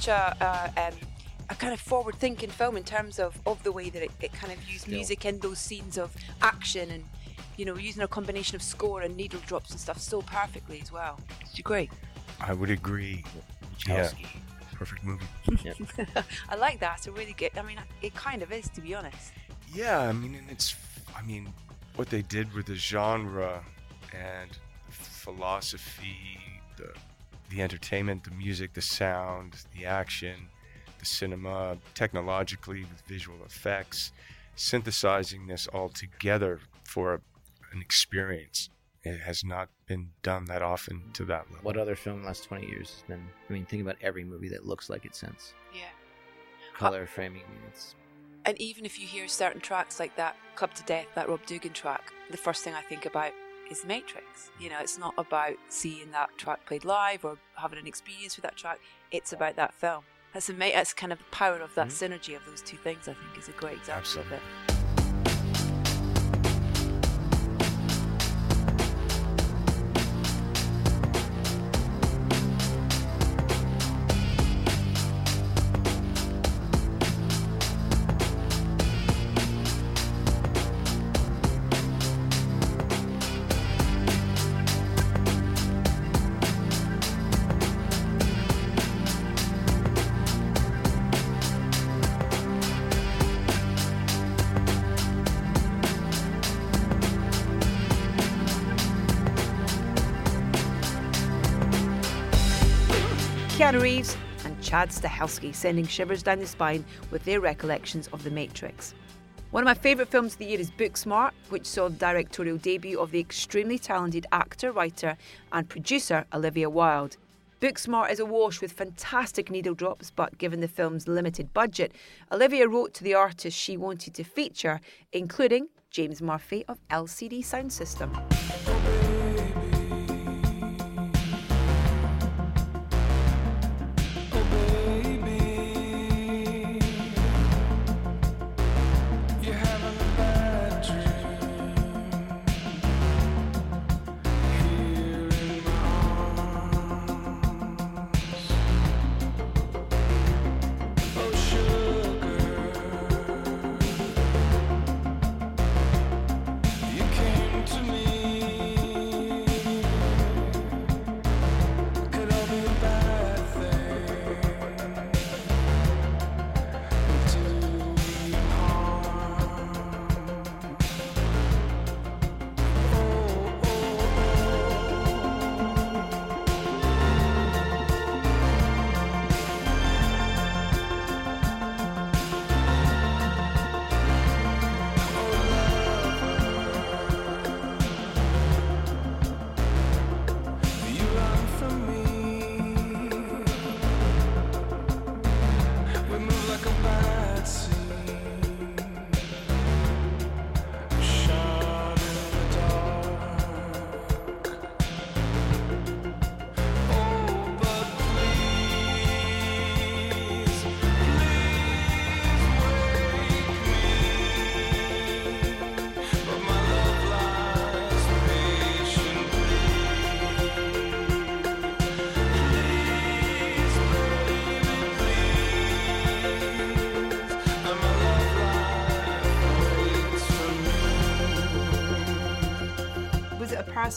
Such a, a, um, a kind of forward-thinking film in terms of, of the way that it, it kind of used Still. music in those scenes of action and you know using a combination of score and needle drops and stuff so perfectly as well. It's great. I would agree. Yeah, Wachowski. perfect movie. I like that. It's a really good. I mean, it kind of is to be honest. Yeah, I mean, and it's, I mean, what they did with the genre and philosophy, the, the entertainment, the music, the sound, the action, the cinema, technologically with visual effects, synthesizing this all together for a, an experience. It has not been done that often to that level. What other film in the last 20 years has been? I mean, think about every movie that looks like it since. Yeah. Color framing, I mean, it's And even if you hear certain tracks like that Clubbed to Death, that Rob Dougan track, the first thing I think about is The Matrix. You know, it's not about seeing that track played live or having an experience with that track. It's about that film. That's ama- That's kind of the power of that mm-hmm. synergy of those two things. I think is a great example of it. Keanu Reeves and Chad Stahelski sending shivers down the spine with their recollections of The Matrix. One of my favourite films of the year is Booksmart, which saw the directorial debut of the extremely talented actor, writer, and producer Olivia Wilde. Booksmart is awash with fantastic needle drops, but given the film's limited budget, Olivia wrote to the artists she wanted to feature, including James Murphy of LCD Soundsystem.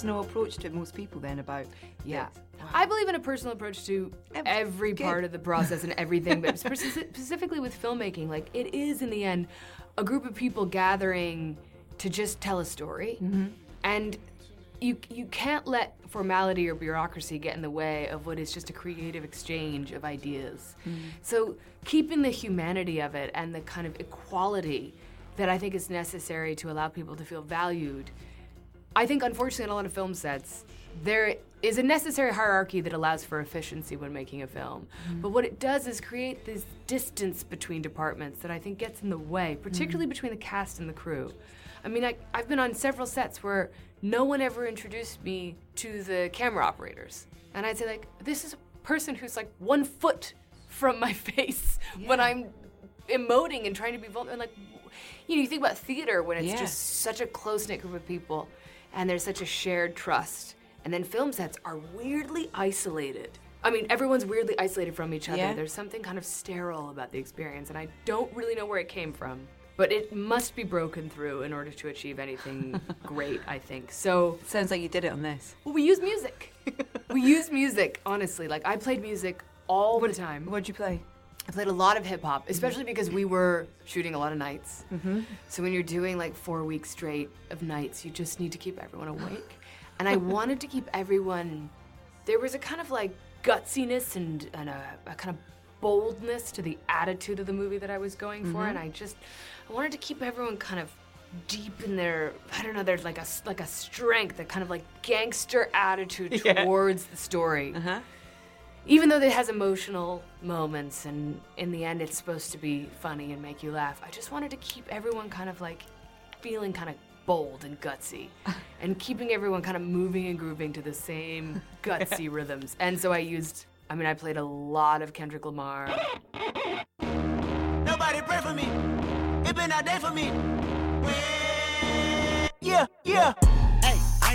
Personal approach to most people then about Yeah. this? I believe in a personal approach to every good. part of the process and everything, but specifically with filmmaking, like it is in the end a group of people gathering to just tell a story. Mm-hmm. And you you can't let formality or bureaucracy get in the way of what is just a creative exchange of ideas. Mm-hmm. So keeping the humanity of it and the kind of equality that I think is necessary to allow people to feel valued. I think unfortunately on a lot of film sets there is a necessary hierarchy that allows for efficiency when making a film. Mm-hmm. But what it does is create this distance between departments that I think gets in the way, particularly mm-hmm. between the cast and the crew. I mean, I, I've been on several sets where no one ever introduced me to the camera operators. And I'd say, like, this is a person who's like one foot from my face when I'm emoting and trying to be vulnerable. And like, you know, you think about theater when it's Yeah. just such a close knit group of people and there's such a shared trust. And then film sets are weirdly isolated. I mean, everyone's weirdly isolated from each other. Yeah. There's something kind of sterile about the experience, and I don't really know where it came from. But it must be broken through in order to achieve anything great, I think. So sounds like you did it on this. Well, we use music. we use music, honestly. Like I played music all the time. What'd you play? I played a lot of hip hop, especially because we were shooting a lot of nights. Mm-hmm. So when you're doing like four weeks straight of nights, you just need to keep everyone awake. And I wanted to keep everyone. There was a kind of like gutsiness and, and a, a kind of boldness to the attitude of the movie that I was going for, Mhm. and I just I wanted to keep everyone kind of deep in their I don't know there's like a like a strength, a kind of like gangster attitude Yeah. towards the story. Uh-huh. Even though it has emotional moments and in the end it's supposed to be funny and make you laugh, I just wanted to keep everyone kind of like feeling kind of bold and gutsy and keeping everyone kind of moving and grooving to the same gutsy rhythms. And so I used I mean I played a lot of Kendrick Lamar. Nobody pray for me. It been a day for me. Yeah, yeah.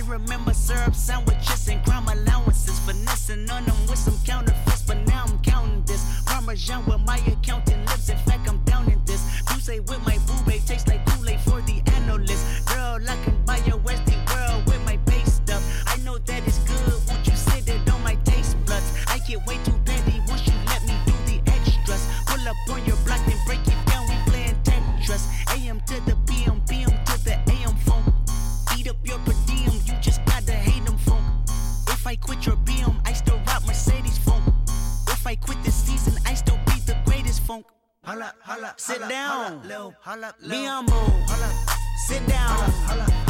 Remember syrup sandwiches and crime allowances. Finessing on them with some counterfeits, but now I'm counting this. Parmesan with my accountant lips. In fact, I'm down in this. You say with my Sit down. Me on move. Sit down.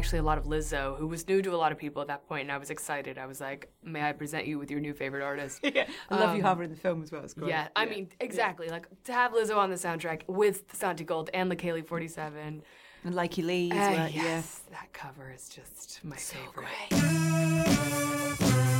Actually a lot of Lizzo, who was new to a lot of people at that point, and I was excited. I was like, "May I present you with your new favorite artist?" Yeah, I love you Um, have her in the film as well. It's great. Yeah, I mean, exactly. Like to have Lizzo on the soundtrack with Santigold and Leikeli47. And Likey Lee as Ah, well, yeah. Yes, that cover is just my favorite. Hey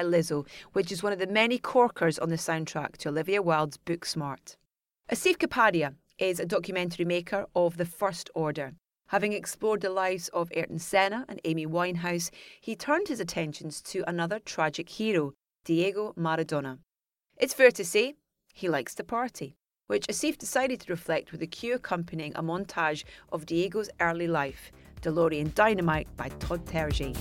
By Lizzo, which is one of the many corkers on the soundtrack to Olivia Wilde's Booksmart. Asif Kapadia is a documentary maker of The First Order. Having explored the lives of Ayrton Senna and Amy Winehouse, he turned his attentions to another tragic hero, Diego Maradona. It's fair to say he likes to party, which Asif decided to reflect with a cue accompanying a montage of Diego's early life, DeLorean Dynamite by Todd Terje.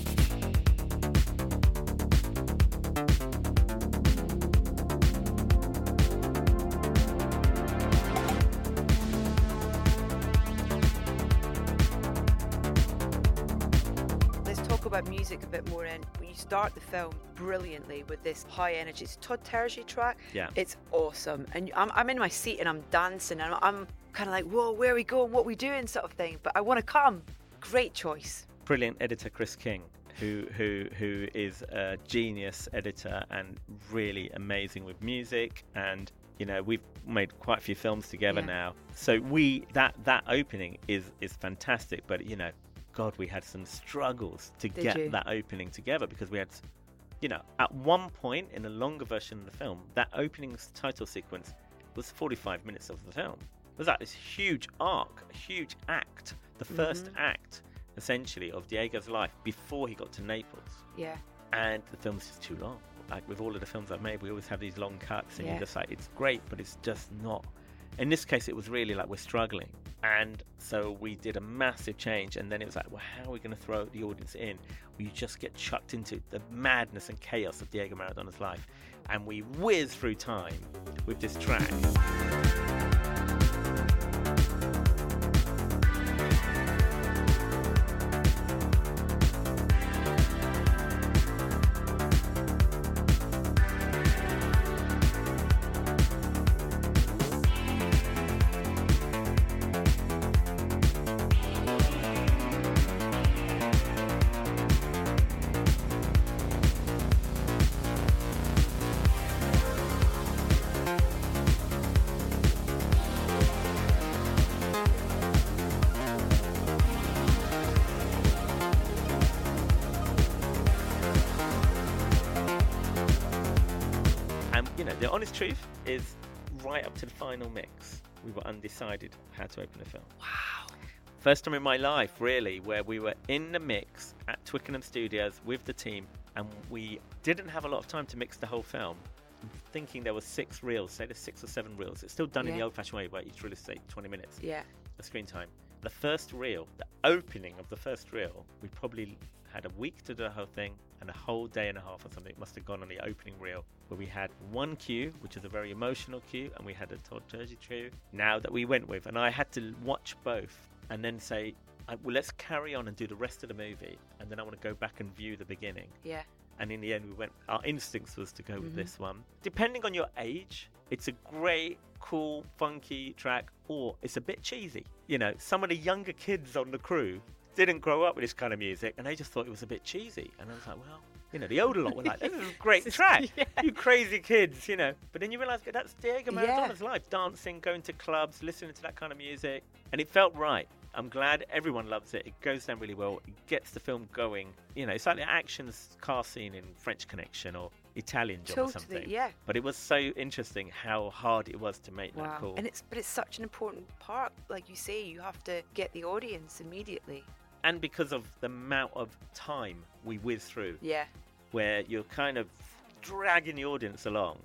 Music a bit more. When you start the film brilliantly with this high energy, it's Todd Terje track. Yeah. It's awesome. And I'm, I'm in my seat and I'm dancing and I'm kind of like, whoa, where are we going? What are we doing? Sort of thing. But I want to come. Great choice. brilliant editor Chris King, who who who is a genius editor and really amazing with music. And you know we've made quite a few films together Yeah. now. So we that that opening is is fantastic. But you know, God, we had some struggles to Did get you? that opening together because we had. You know, at one point in the longer version of the film, that opening title sequence was 45 minutes of the film. It was that this huge arc, a huge act, the 1st Mhm. act, essentially, of Diego's life before he got to Naples. Yeah. And the film's just too long. Like with all of the films I've made, we always have these long cuts, and Yeah. you're just like, it's great, but it's just not. In this case, it was really like we're struggling. And so we did a massive change, and then it was like, well, how are we going to throw the audience in? We just get chucked into the madness and chaos of Diego Maradona's life, and we whiz through time with this track. The honest truth is, right up to the final mix, we were undecided how to open the film. Wow. First time in my life, really, where we were in the mix at Twickenham Studios with the team, and we didn't have a lot of time to mix the whole film. I'm thinking there were six reels, say there's six or seven reels. It's still done in the old-fashioned way, where each reel is say 20 minutes Yeah. of screen time. The first reel, the opening of the first reel, we probably had a week to do the whole thing and a whole day and a half or something must have gone on the opening reel where we had one cue, which is a very emotional cue, and we had a Todd Terje cue now that we went with. And I had to watch both and then say, well, let's carry on and do the rest of the movie, and then I want to go back and view the beginning. Yeah. And in the end, we went. Our instincts was to go with Mhm. this one. Depending on your age, it's a great, cool, funky track, or it's a bit cheesy. You know, some of the younger kids on the crew didn't grow up with this kind of music, and they just thought it was a bit cheesy. And I was like, well, you know, the older lot were like, "This is a great track, you crazy kids," you know. But then you realise that's Diego Yeah. Maradona's life: dancing, going to clubs, listening to that kind of music, and it felt right. I'm glad everyone loves it. It goes down really well. It gets the film going. You know, it's like the action car scene in French Connection or Italian Job or Totally, something. yeah. But it was so interesting how hard it was to make that Wow. call. And it's but it's such an important part. Like you say, you have to get the audience immediately. And because of the amount of time we whiz through, Yeah. where you're kind of dragging the audience along,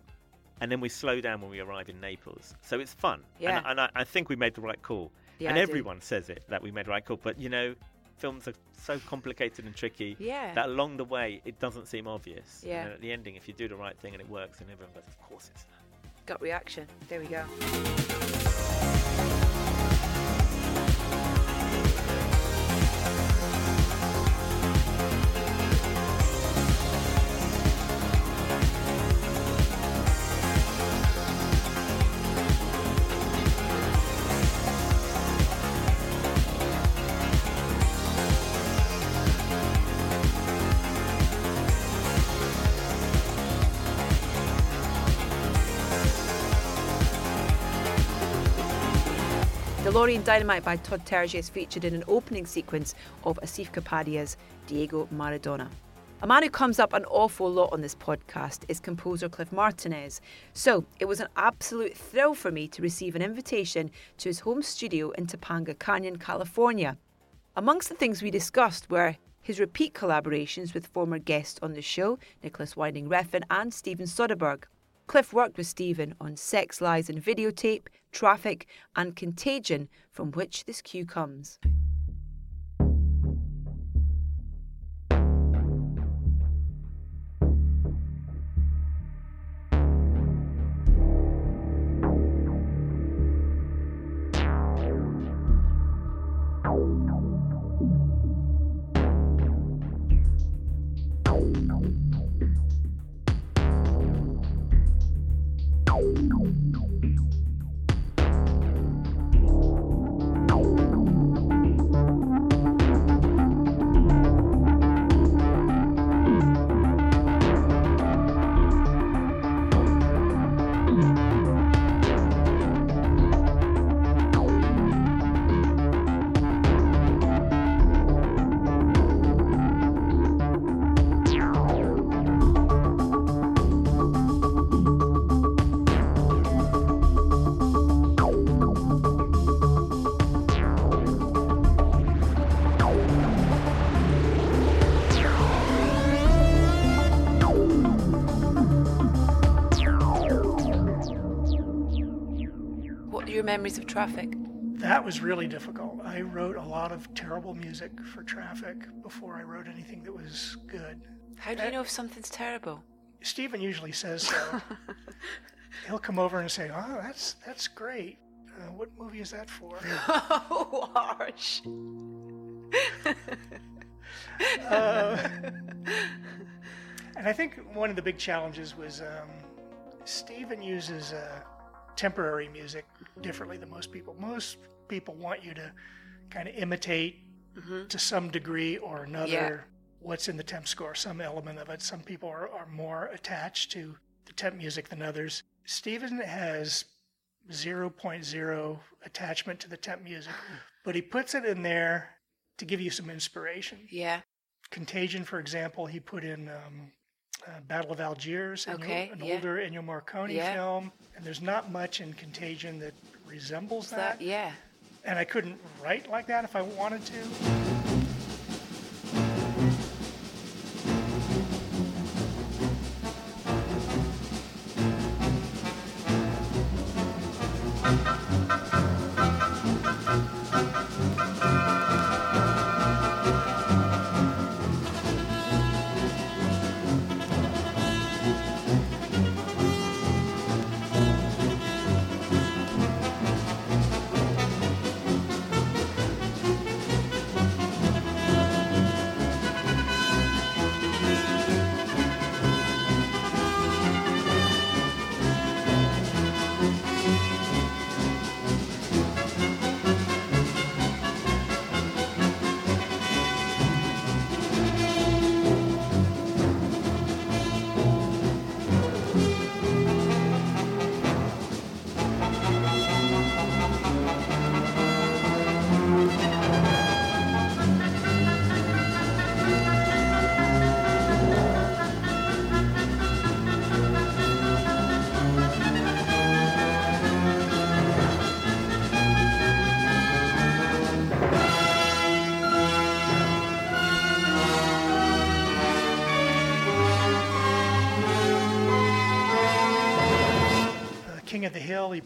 and then we slow down when we arrive in Naples. So it's fun. Yeah. And, and I, I think we made the right call. Yeah, and I do. everyone says it that we made the right call. But you know, films are so complicated and tricky Yeah. that along the way it doesn't seem obvious. And Yeah. then at the ending, if you do the right thing and it works, then everyone goes, "Of course it's that." Gut reaction. There we go. Dynamite by Todd Terje is featured in an opening sequence of Asif Kapadia's Diego Maradona. A man who comes up an awful lot on this podcast is composer Cliff Martinez. So it was an absolute thrill for me to receive an invitation to his home studio in Topanga Canyon, California. Amongst the things we discussed were his repeat collaborations with former guests on the show, Nicolas Winding Refn and Steven Soderbergh. Cliff worked with Steven on Sex, Lies and Videotape, Traffic, and Contagion, from which this cue comes. What are your memories of Traffic? That was really difficult. I wrote a lot of terrible music for Traffic before I wrote anything that was good. How do you know if something's terrible? Steven usually says so. He'll come over and say, "Oh, that's that's great. Uh, what movie is that for?" oh, harsh. Uh, and I think one of the big challenges was um, Steven uses uh, temporary music differently than most people. Most people want you to kind of imitate to some degree or another Yeah. what's in the temp score, some element of it. Some people are, are more attached to the temp music than others. Steven has 0.0 attachment to the temp music, but he puts it in there to give you some inspiration. Yeah. Contagion, for example, he put in um, uh, Battle of Algiers, an, Okay, an yeah. older Ennio Morricone Yeah. film, and there's not much in Contagion that resembles That, that. yeah. And I couldn't write like that if I wanted to.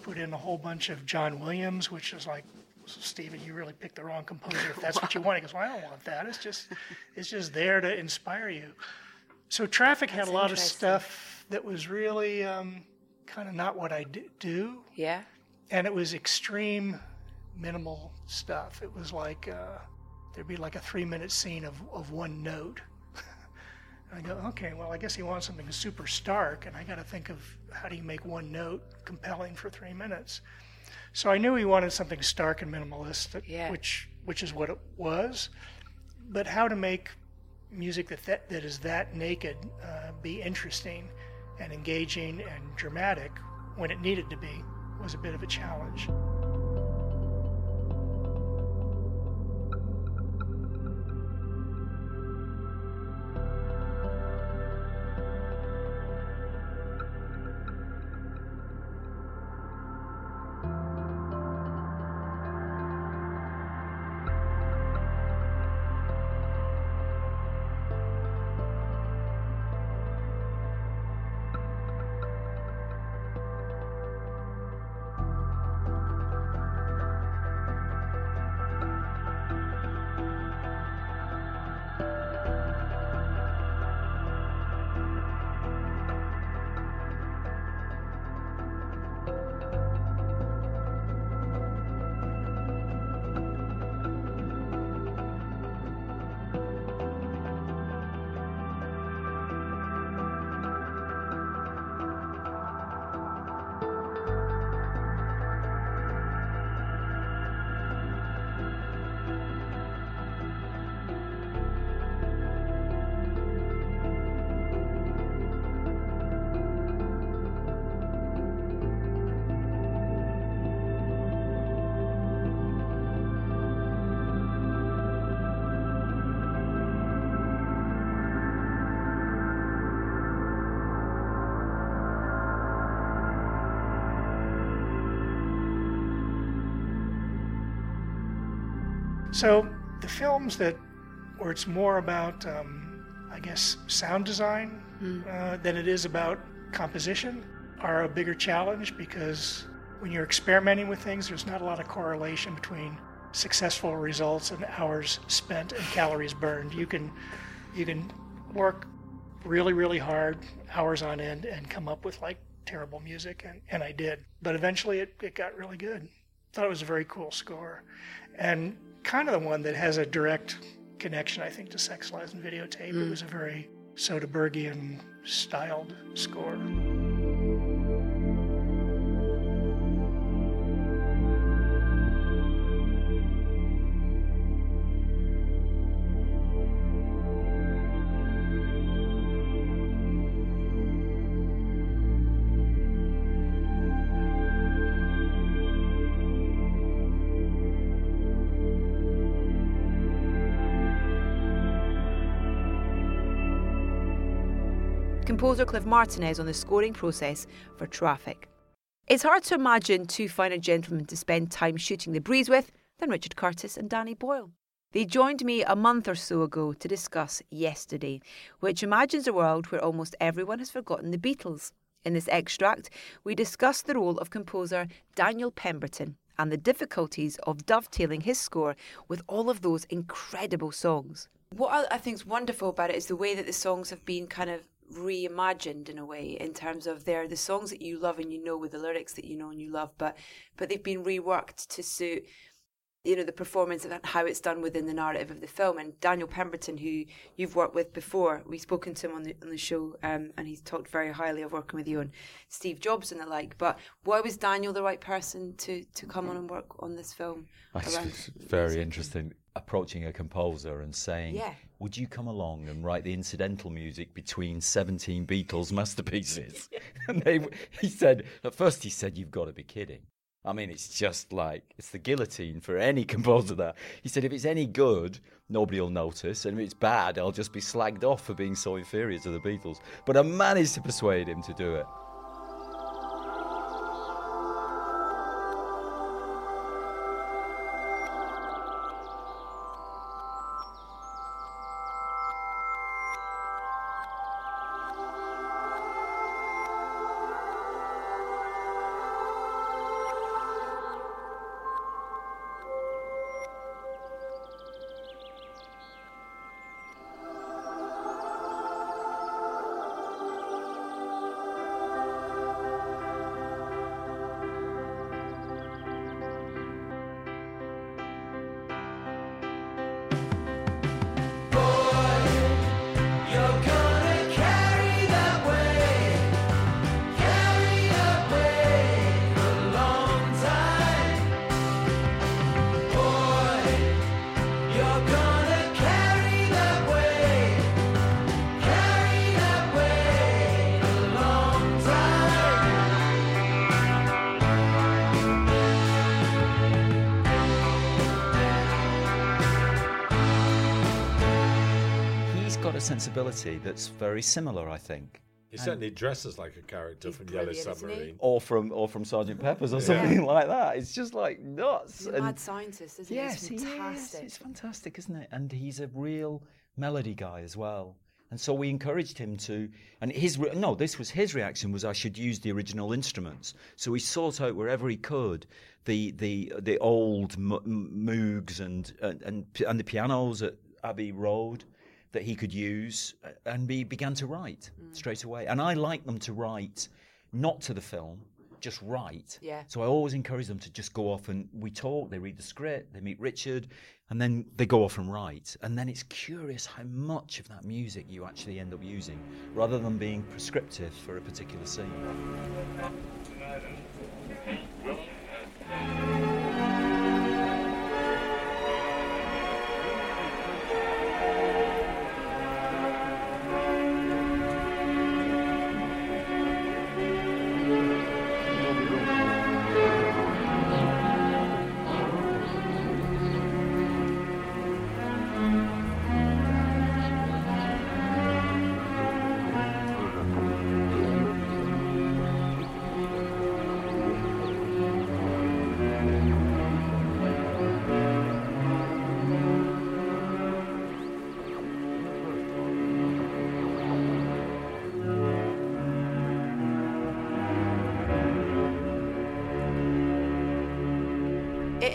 Put in a whole bunch of John Williams, which is like, Steven, you really picked the wrong composer. If that's what you want, he goes, well, I don't want that. It's just, it's just there to inspire you. So Traffic had a lot of stuff that was really um, kind of not what I d- do. Yeah. And it was extreme, minimal stuff. It was like uh, there'd be like a three-minute scene of, of one note. I go, okay, well, I guess he wants something super stark, and I got to think of how do you make one note compelling for three minutes. So I knew he wanted something stark and minimalist, Yeah. which which is what it was. But how to make music that that, that is that naked uh, be interesting and engaging and dramatic when it needed to be was a bit of a challenge. So the films that where it's more about, um, I guess, sound design uh, than it is about composition are a bigger challenge because when you're experimenting with things, there's not a lot of correlation between successful results and hours spent and calories burned. You can you can work really really hard hours on end and come up with like terrible music and, and I did. But eventually it, it got really good. Thought it was a very cool score. And kind of the one that has a direct connection, I think, to Sex, Lies, and Videotape. It Mm. was a very Soderberghian styled score. Composer Cliff Martinez on the scoring process for Traffic. It's hard to imagine two finer gentlemen to spend time shooting the breeze with than Richard Curtis and Danny Boyle. They joined me a month or so ago to discuss Yesterday, which imagines a world where almost everyone has forgotten the Beatles. In this extract, we discuss the role of composer Daniel Pemberton and the difficulties of dovetailing his score with all of those incredible songs. What I- think is wonderful about it is the way that the songs have been kind of reimagined in a way in terms of they're the songs that you love and you know with the lyrics that you know and you love but but they've been reworked to suit you know the performance and how it's done within the narrative of the film. And Daniel Pemberton who you've worked with before we've spoken to him on the on the show um, and he's talked very highly of working with you on Steve Jobs and the like but why was Daniel the right person to to come on and work on this film It's around very interesting approaching a composer and saying, Yeah. "Would you come along and write the incidental music between 17 Beatles masterpieces?" and they, he said, at first he said, "You've got to be kidding." I mean, it's just like it's the guillotine for any composer. That he said, if it's any good, nobody will notice, and if it's bad, I'll just be slagged off for being so inferior to the Beatles. But I managed to persuade him to do it. A sensibility that's very similar, I think. He And- certainly dresses like a character from Yellow brilliant, isn't he? Submarine. or from or from Sergeant Pepper's or Yeah. something like that. It's just like nuts. He's a and- mad scientist, isn't yes, he? He's he is. fantastic. It's fantastic, isn't it? And he's a real melody guy as well. And so we encouraged him to, and his re- no, this was his reaction was I should use the original instruments. So he sought out wherever he could the the the old m- m- Moogs and and and, and the pianos at Abbey Road that he could use, uh, and he began to write straight away. And I like them to write not to the film, just write. Yeah. So I always encourage them to just go off and we talk, they read the script, they meet Richard, and then they go off and write. And then it's curious how much of that music you actually end up using, rather than being prescriptive for a particular scene.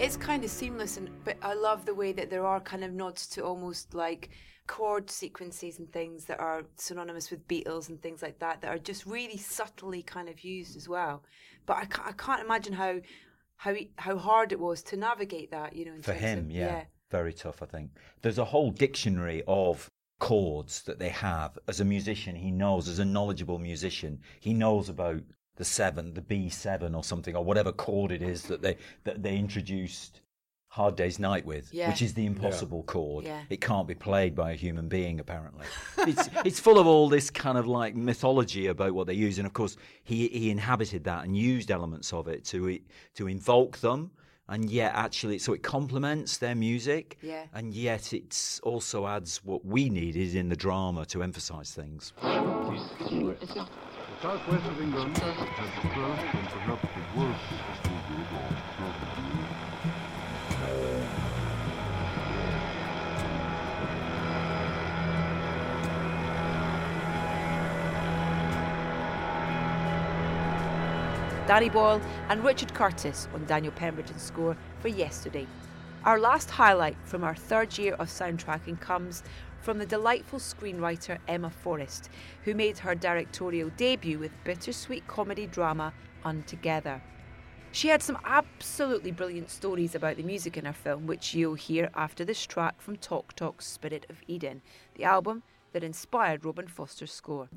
It is kind of seamless, and but I love the way that there are kind of nods to almost like chord sequences and things that are synonymous with Beatles and things like that that are just really subtly kind of used as well. But I can't, I can't imagine how how he- how hard it was to navigate that. You know, in For him, of- yeah, very tough, I think. There's a whole dictionary of chords that they have. As a musician, he knows, as a knowledgeable musician, he knows about the seven, the B7 or something, or whatever chord it is that they, that they introduced Hard Day's Night with, Yeah. which is the impossible chord. Yeah. It can't be played by a human being, apparently. it's, it's full of all this kind of like mythology about what they use. And of course, he, he inhabited that and used elements of it to, to invoke them. And yet, actually, so it complements their music. Yeah. And yet, it also adds what we needed in the drama to emphasize things. Southwest of England has the first the worst disturbance of property. Danny Boyle and Richard Curtis on Daniel Pemberton's score for Yesterday. Our last highlight from our third year of soundtracking comes from the delightful screenwriter Emma Forrest, who made her directorial debut with bittersweet comedy drama Untogether. She had some absolutely brilliant stories about the music in her film, which you'll hear after this track from Talk Talk's Spirit of Eden, the album that inspired Robin Foster's score.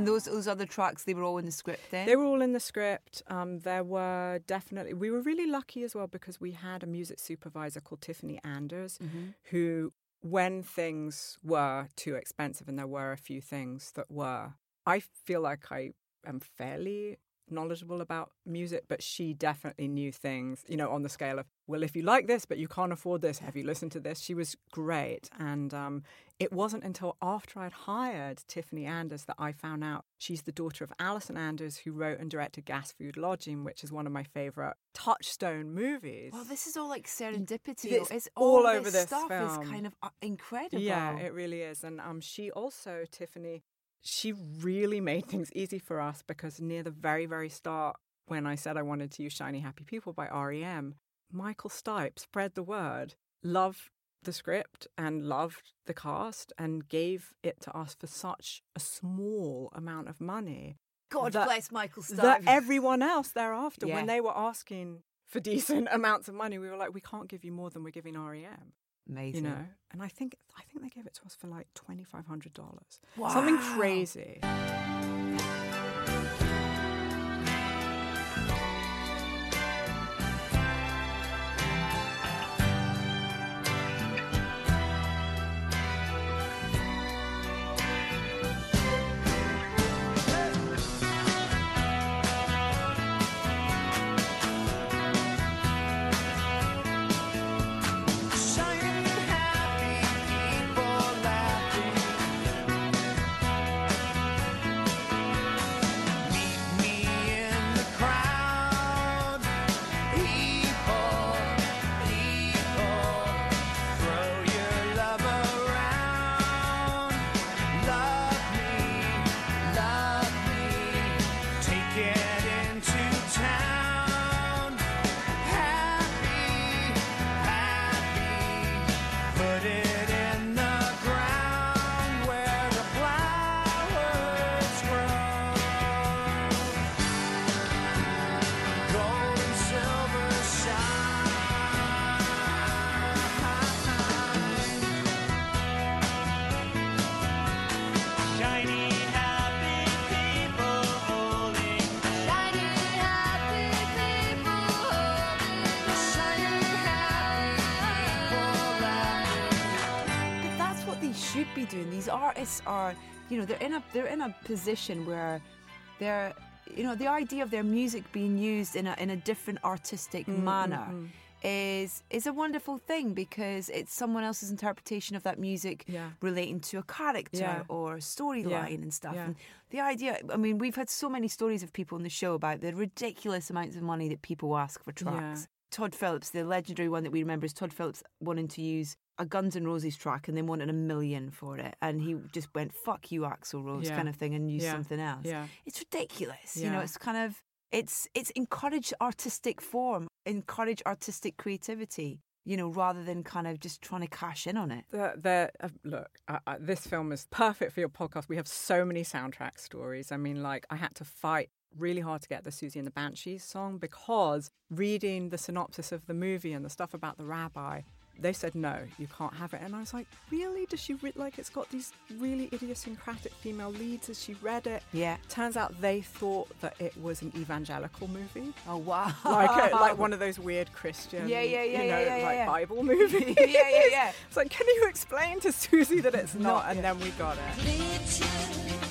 And those those other tracks, they were all in the script then. They were all in the script. Um, there were definitely, we were really lucky as well because we had a music supervisor called Tiffany Anders Mhm. who, when things were too expensive, and there were a few things that were, I feel like I am fairly knowledgeable about music, but she definitely knew things, you know, on the scale of, well, if you like this, but you can't afford this, have you listened to this? She was great. And um, it wasn't until after I'd hired Tiffany Anders that I found out she's the daughter of Allison Anders, who wrote and directed Gas Food Lodging, which is one of my favorite touchstone movies. Well, this is all like serendipity. It's It's, all all, over this this stuff film. is kind of uh, incredible. Yeah, it really is. And um, she also, Tiffany, she really made things easy for us because near the very, very start, when I said I wanted to use Shiny Happy People by REM, Michael Stipe spread the word, loved the script and loved the cast and gave it to us for such a small amount of money. God that- bless Michael Stipe. That everyone else thereafter, Yeah. when they were asking for decent amounts of money, we were like, we can't give you more than we're giving REM. Amazing. You know, and I think I think they gave it to us for like twenty five hundred dollars, something Wow. crazy. Artists are, you know, they're in a they're in a position where they're, you know, the idea of their music being used in a in a different artistic Mm, mm, manner. mm. Is is a wonderful thing because it's someone else's interpretation of that music Yeah. relating to a character Yeah. or storyline and stuff. yeah. And the idea, I mean, we've had so many stories of people on the show about the ridiculous amounts of money that people ask for Yeah. tracks. Todd Phillips, the legendary one that we remember is Todd Phillips wanting to use a Guns N' Roses track and they wanted a million for it. And he just went, fuck you, Axl Rose, Yeah. kind of thing, and used Yeah. something else. Yeah. It's ridiculous. You know, it's kind of, it's, it's encourage artistic form, encourage artistic creativity, you know, rather than kind of just trying to cash in on it. The, the, uh, look, uh, uh, this film is perfect for your podcast. We have so many soundtrack stories. I mean, like, I had to fight really hard to get the Siouxsie and the Banshees song because reading the synopsis of the movie and the stuff about the rabbi, they said no, you can't have it. And I was like, really? Does she re- like? It's got these really idiosyncratic female leads. As she read it, yeah. Turns out they thought that it was an evangelical movie. Oh wow! like a, like one of those weird Christian, Yeah, yeah, yeah, you know, yeah, yeah, like yeah. Bible movies. Yeah, yeah, yeah. It's like, can you explain to Siouxsie that it's not? and then we got it.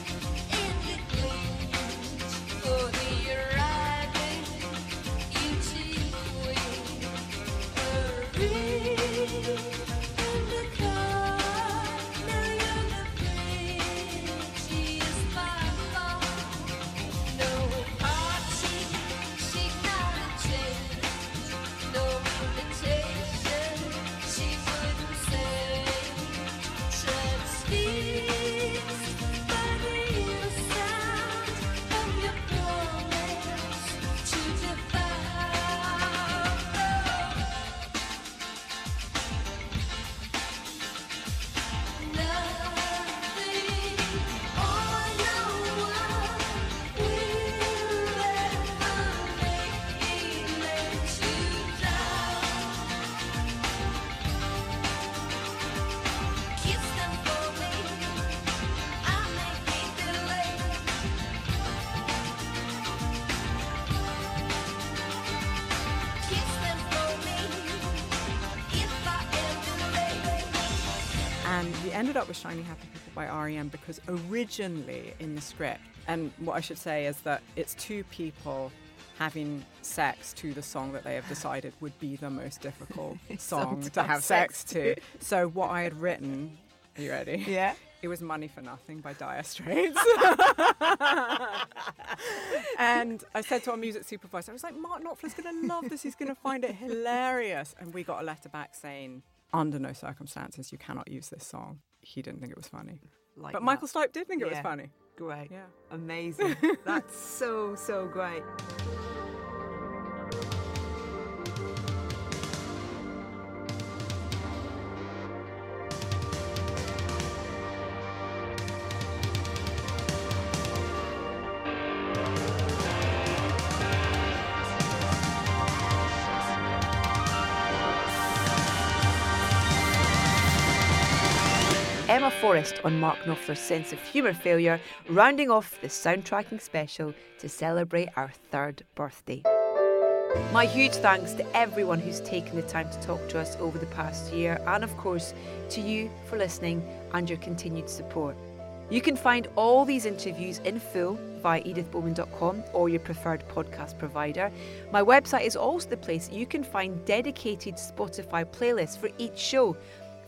With Shiny Happy People by REM because originally in the script, and what I should say is that it's two people having sex to the song that they have decided would be the most difficult song to have sex to. So what I had written, are you ready? Yeah. It was Money for Nothing by Dire Straits. and I said to our music supervisor, I was like, Mark Knopfler's going to love this. He's going to find it hilarious. And we got a letter back saying, under no circumstances, you cannot use this song. He didn't think it was funny. Like but that. Michael Stipe did think it was funny. Great. Yeah. Amazing. That's so, so great. On Mark Knopfler's sense of humour failure, rounding off the soundtracking special to celebrate our third birthday. My huge thanks to everyone who's taken the time to talk to us over the past year, and of course to you for listening and your continued support. You can find all these interviews in full via edithbowman.com or your preferred podcast provider. My website is also the place you can find dedicated Spotify playlists for each show,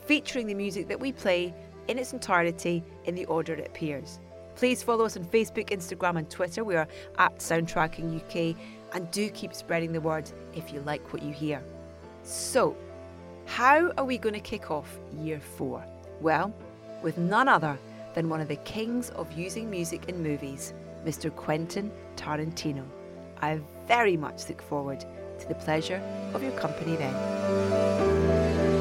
featuring the music that we play in its entirety in the order it appears. Please follow us on Facebook, Instagram, and Twitter. We are at Soundtracking UK, and do keep spreading the word if you like what you hear. So, how are we going to kick off year four? Well, with none other than one of the kings of using music in movies, Mr. Quentin Tarantino. I very much look forward to the pleasure of your company then.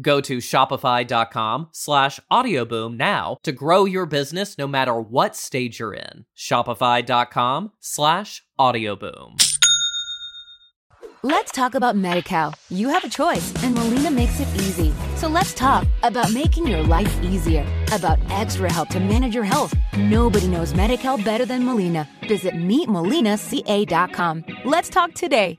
Go to shopify.com slash audioboom now to grow your business no matter what stage you're in. Shopify.com slash audioboom. Let's talk about MediCal. You have a choice, and Molina makes it easy. So let's talk about making your life easier, about extra help to manage your health. Nobody knows MediCal better than Molina. Visit meetmolinaca.com. Let's talk today.